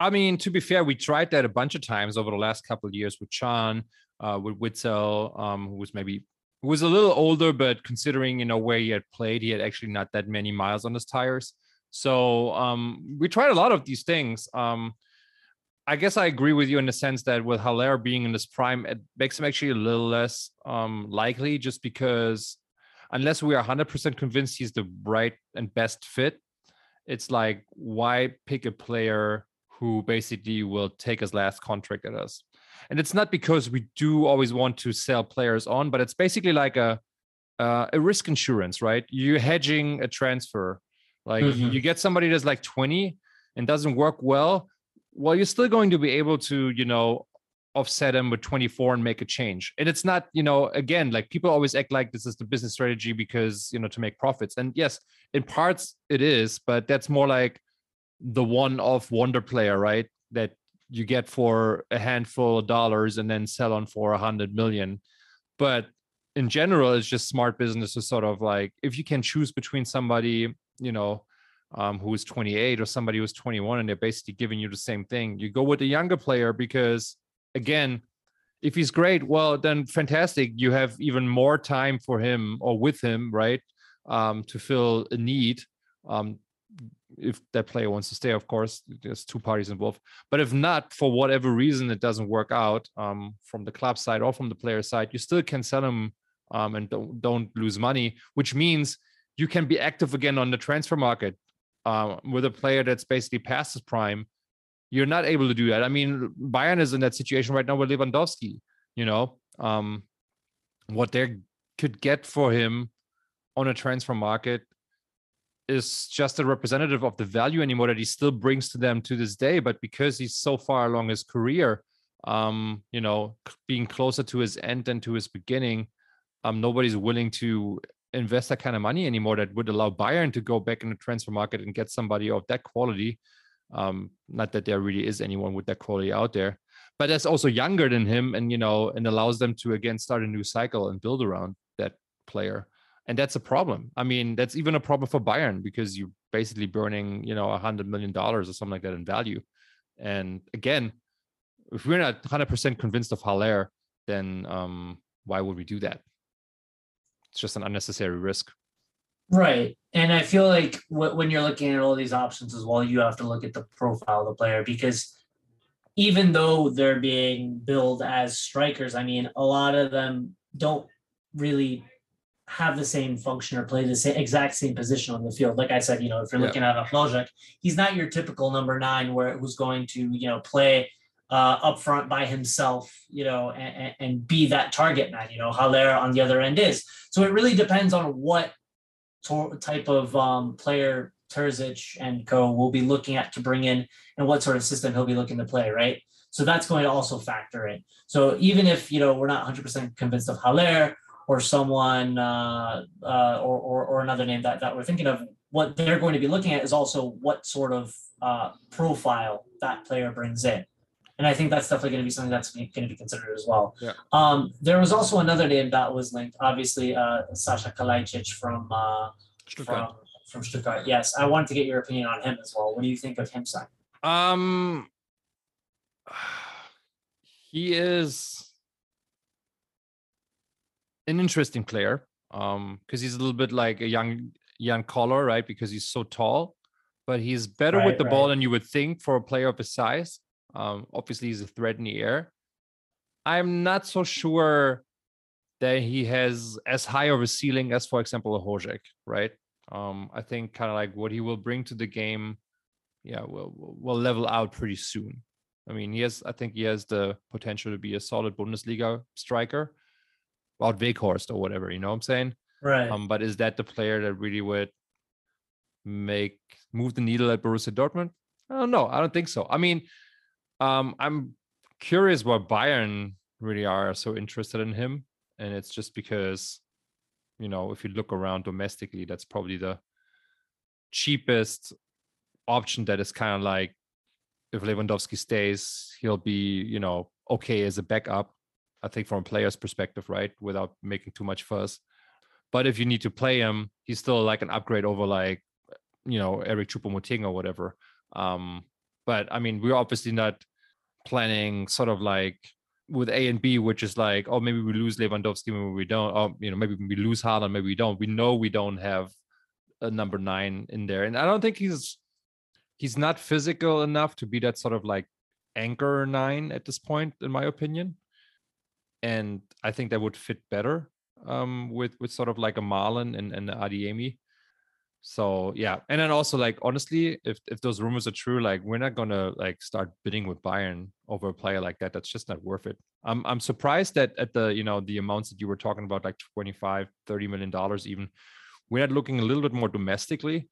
D: I mean, to be fair, we tried that a bunch of times over the last couple of years with Can, uh, with Witsel, um, who was maybe who was a little older, but considering you know where he had played, he had actually not that many miles on his tires. So um, we tried a lot of these things. Um, I guess I agree with you in the sense that with Haller being in this prime, it makes him actually a little less um, likely just because unless we are 100% convinced he's the right and best fit, it's like, why pick a player who basically will take his last contract at us? And it's not because we do always want to sell players on, but it's basically like a, uh, a risk insurance, right? You're hedging a transfer like mm-hmm. you get somebody that's like 20 and doesn't work well, well, you're still going to be able to, you know, offset them with 24 and make a change. And it's not, you know, again, like people always act like this is the business strategy because, you know, to make profits. And yes, in parts it is, but that's more like the one off wonder player, right? That you get for a handful of dollars and then sell on for a hundred million. But in general, it's just smart business to sort of like if you can choose between somebody you know, um, who is 28 or somebody who's 21 and they're basically giving you the same thing. You go with the younger player because, again, if he's great, well, then fantastic. You have even more time for him or with him, right, um, to fill a need. Um, if that player wants to stay, of course, there's two parties involved. But if not, for whatever reason, it doesn't work out um, from the club side or from the player side, you still can sell him um, and don't, don't lose money, which means you can be active again on the transfer market uh, with a player that's basically past his prime. You're not able to do that. I mean, Bayern is in that situation right now with Lewandowski. You know, um, what they could get for him on a transfer market is just a representative of the value anymore that he still brings to them to this day. But because he's so far along his career, um, you know, being closer to his end than to his beginning, um, nobody's willing to invest that kind of money anymore that would allow Bayern to go back in the transfer market and get somebody of that quality. Um, not that there really is anyone with that quality out there, but that's also younger than him and, you know, and allows them to again start a new cycle and build around that player. And that's a problem. I mean, that's even a problem for Bayern because you're basically burning, you know, a hundred million dollars or something like that in value. And again, if we're not 100% convinced of Haller, then um, why would we do that? it's just an unnecessary risk.
E: Right. And I feel like when you're looking at all these options as well, you have to look at the profile of the player because even though they're being billed as strikers, I mean, a lot of them don't really have the same function or play the same exact same position on the field. Like I said, you know, if you're looking at a he's not your typical number nine where who's going to, you know, play uh, up front by himself, you know, and, and be that target man, you know, Haller on the other end is. So it really depends on what type of um, player Terzic and co will be looking at to bring in and what sort of system he'll be looking to play, right? So that's going to also factor in. So even if, you know, we're not 100% convinced of Haller or someone uh, uh, or, or, or another name that, that we're thinking of, what they're going to be looking at is also what sort of uh, profile that player brings in and I think that's definitely going to be something that's going to be considered as well.
D: Yeah.
E: Um, there was also another name that was linked, obviously, uh, Sasha Kalajdzic from, uh, from from Stuttgart. Yes, I wanted to get your opinion on him as well. What do you think of him, son?
D: Um, he is an interesting player. Um, because he's a little bit like a young young Koller, right? Because he's so tall, but he's better
E: Right,
D: with the ball than you would think for a player of his size. Um, obviously, he's a threat in the air. I'm not so sure that he has as high of a ceiling as, for example, a Hložek, right? Um, I think kind of like what he will bring to the game, yeah, will will level out pretty soon. I mean, he has, I think he has the potential to be a solid Bundesliga striker, about Weghorst or whatever, you know what I'm saying?
E: Right.
D: Um, but is that the player that really would make move the needle at Borussia Dortmund? I don't know. I don't think so. I mean, um, I'm curious why Bayern really are so interested in him, and it's just because, you know, if you look around domestically, that's probably the cheapest option. That is kind of like if Lewandowski stays, he'll be, you know, okay as a backup. I think from a player's perspective, right, without making too much fuss. But if you need to play him, he's still like an upgrade over like, you know, Eric Choupo-Moting or whatever. Um, but I mean, we're obviously not planning sort of like with A and B, which is like, oh, maybe we lose Lewandowski, maybe we don't. Or you know, maybe we lose Haaland, maybe we don't. We know we don't have a number nine in there, and I don't think he's he's not physical enough to be that sort of like anchor nine at this point, in my opinion. And I think that would fit better um, with with sort of like a Malen and and Adeyemi. So yeah, and then also like honestly, if if those rumors are true, like we're not gonna like start bidding with Bayern over a player like that. That's just not worth it. I'm I'm surprised that at the you know the amounts that you were talking about, like 25, 30 million dollars, even we're not looking a little bit more domestically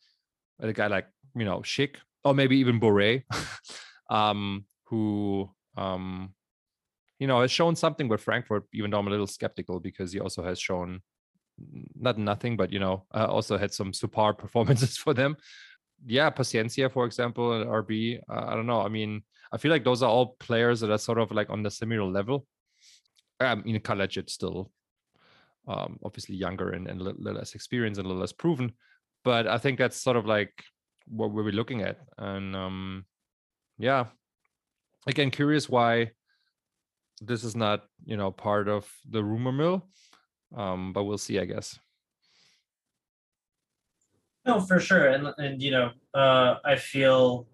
D: at a guy like you know Schick or maybe even Borré, um, who um, you know has shown something with Frankfurt. Even though I'm a little skeptical because he also has shown not nothing, but you know, uh, also had some subpar performances for them. Yeah, Paciencia, for example, at RB. Uh, I don't know. I mean, I feel like those are all players that are sort of like on the similar level. I mean, Kalajdzic still um, obviously younger and, and a little less experienced and a little less proven, but I think that's sort of like what we're looking at. And um, yeah, again, curious why this is not you know part of the rumor mill um, but we'll see, I guess.
E: No, for sure, and and you know, uh, I feel,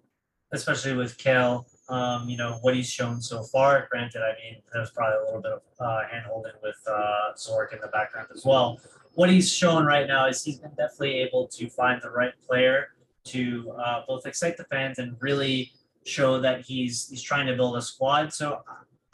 E: especially with Kehl, um, you know what he's shown so far. Granted, I mean, there's probably a little bit of uh, hand holding with uh, Zorc in the background as well. What he's shown right now is he's been definitely able to find the right player to uh, both excite the fans and really show that he's he's trying to build a squad. So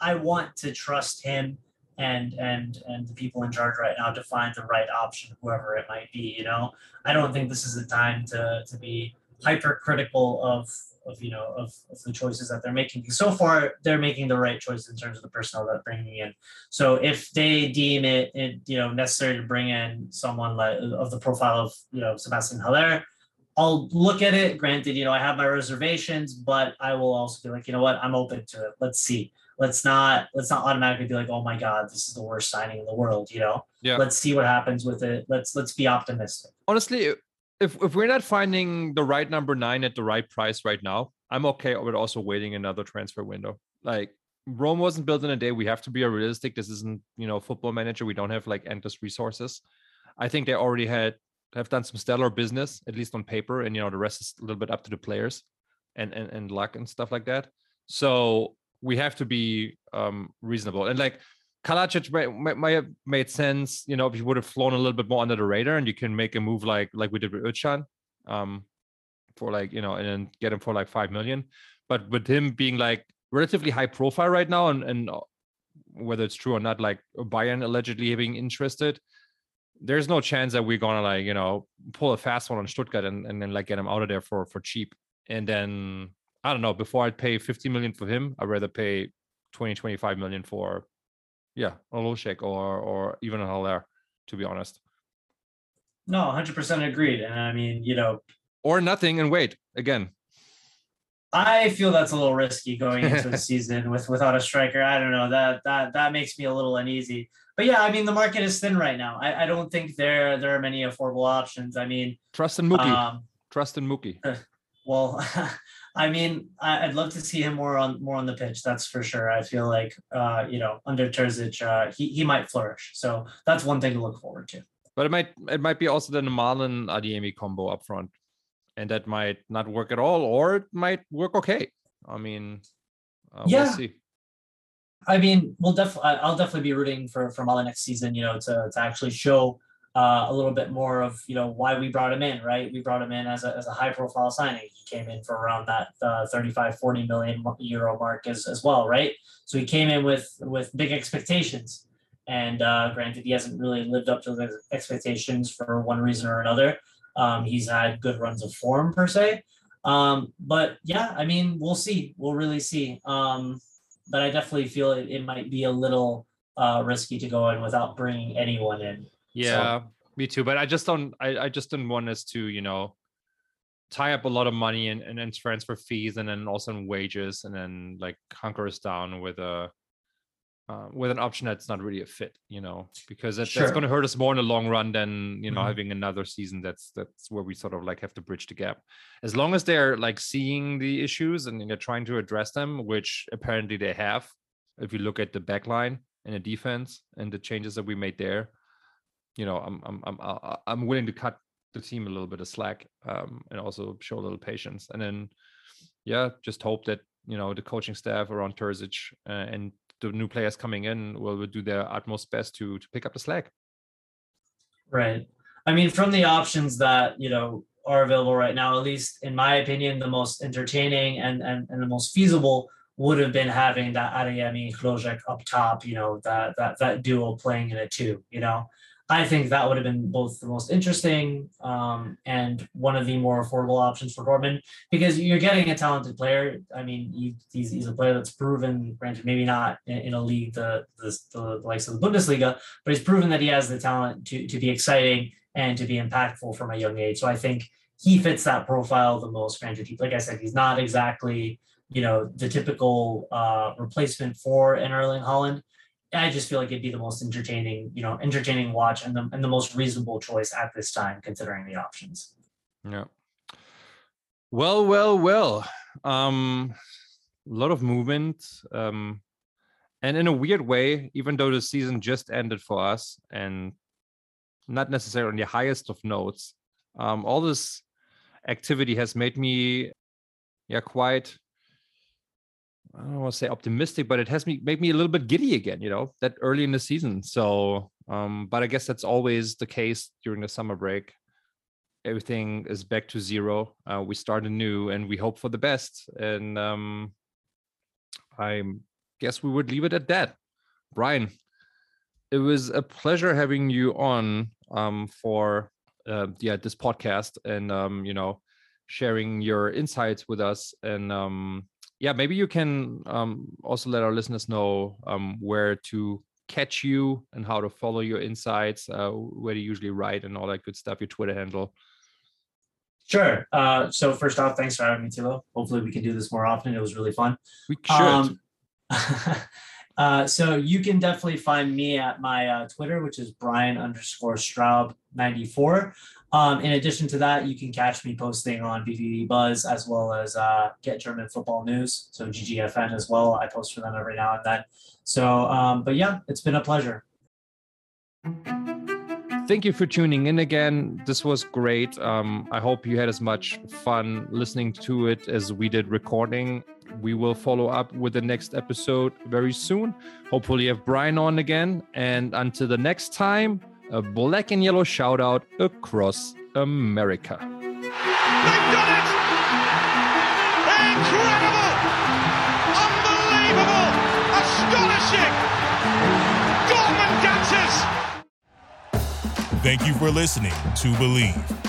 E: I want to trust him and and and the people in charge right now to find the right option, whoever it might be. You know, I don't think this is the time to to be hypercritical of of you know of, of the choices that they're making. So far, they're making the right choice in terms of the personnel that they're bringing in. So if they deem it, it you know necessary to bring in someone like of the profile of you know Sebastian Haller. I'll look at it. Granted, you know, I have my reservations, but I will also be like, you know what, I'm open to it. Let's see let's not let's not automatically be like oh my god this is the worst signing in the world you know?
D: Yeah.
E: Let's see what happens with it. Let's let's be optimistic.
D: Honestly if if we're not finding the right number nine at the right price right now i'm okay with also waiting another transfer window. Like rome wasn't built in a day. We have to be realistic. This isn't you know football manager. We don't have like endless resources. I think they already had have done some stellar business at least on paper and you know the rest is a little bit up to the players and and, and luck and stuff like that. So we have to be um, reasonable. And like Kalajdzic might, have made sense, you know, if he would have flown a little bit more under the radar and you can make a move like like we did with Özcan, um, for like, you know, and then get him for like five million. But with him being like relatively high profile right now and, and whether it's true or not, like Bayern allegedly being interested, there's no chance that we're gonna like, you know, pull a fast one on Stuttgart and, and then like get him out of there for for cheap. And then I don't know, before I'd pay 50 million for him, I'd rather pay 20, 25 million for, yeah, a Hložek or or even a Haller, to be honest.
E: No, 100% agreed. And I mean, you know,
D: or nothing and wait again.
E: I feel that's a little risky going into the season with without a striker. I don't know that that that makes me a little uneasy. But yeah, I mean the market is thin right now. I, I don't think there there are many affordable options. I mean,
D: trust in Mookie.
E: Um,
D: trust in Mookie.
E: Well, I mean, I'd love to see him more on more on the pitch. That's for sure. I feel like uh, you know under Terzic, uh, he he might flourish. So that's one thing to look forward to.
D: But it might it might be also the Malen Adeyemi combo up front, and that might not work at all, or it might work okay. I mean, uh,
E: Yeah.
D: we'll see.
E: I mean, we'll definitely. I'll definitely be rooting for for Malen next season. You know, to to actually show uh, a little bit more of you know why we brought him in. Right, we brought him in as a as a high profile signing. He came in for around that uh, 35, 40 million euro mark as as well. Right, so he came in with with big expectations. And uh, granted, he hasn't really lived up to those expectations for one reason or another. Um, he's had good runs of form per se, um, but yeah, I mean, we'll see. We'll really see. Um, but I definitely feel it, it might be a little uh, risky to go in without bringing anyone in.
D: Yeah, me too. But I just don't. I, I just didn't want us to, you know, tie up a lot of money and and transfer fees and then also in wages and then like hunker us down with a. Uh, with an option that's not really a fit, you know, because that, that's going to hurt us more in the long run than you know
E: Mhm.
D: having another season. That's that's where we sort of like have to bridge the gap. As long as they're like seeing the issues and they're trying to address them, which apparently they have. If you look at the back line and the defense and the changes that we made there, you know, I'm I'm I'm I- I'm willing to cut the team a little bit of slack um, and also show a little patience, and then yeah, just hope that you know the coaching staff around Terzic uh, and the new players coming in will, will do their utmost best to to pick up the slack.
E: Right. I mean, from the options that you know are available right now, at least in my opinion, the most entertaining and and, and the most feasible would have been having that Adeyemi Hložek up top. You know, that that that duo playing in a two. You know, I think that would have been both the most interesting um, and one of the more affordable options for Dortmund because you're getting a talented player. I mean, he, he's, he's a player that's proven, granted, maybe not in, in a league the, the the likes of the Bundesliga, but he's proven that he has the talent to to be exciting and to be impactful from a young age. So I think he fits that profile the most. Granted, like I said, he's not exactly you know the typical uh, replacement for an Erling Haaland. I just feel like it'd be the most entertaining, you know, entertaining watch and the and the most reasonable choice at this time, considering the options.
D: Yeah. Well, well, well. Um, a lot of movement. Um, and in a weird way, even though the season just ended for us and not necessarily on the highest of notes, um, all this activity has made me, yeah, quite. I don't want to say optimistic, but it has me made me a little bit giddy again. You know that early in the season. So, um, but I guess that's always the case during the summer break everything is back to zero. Uh, we start anew and we hope for the best. And um, I guess we would leave it at that. Brian, it was a pleasure having you on um, for uh, yeah this podcast and um, you know sharing your insights with us. And um, yeah, maybe you can um, also let our listeners know um, where to catch you and how to follow your insights, uh, where you usually write and all that good stuff, your Twitter handle.
E: Sure. Uh, so first off, thanks for having me, Tilo. Hopefully we can do this more often. It was really fun.
D: We should.
E: Um, uh, so you can definitely find me at my uh, Twitter, which is Brian underscore Straub 94. Um, in addition to that, you can catch me posting on BVB Buzz as well as uh, Get German Football News. So GGFN as well. I post for them every now and then. So, um, but yeah, it's been a pleasure.
D: Thank you for tuning in again. This was great. Um, I hope you had as much fun listening to it as we did recording. We will follow up with the next episode very soon. Hopefully, you have Brian on again. And until the next time, a black and yellow shout out across America.
C: They've done it! Incredible! Unbelievable! Astonishing! Dortmund dancers!
A: Thank you for listening to Bleav.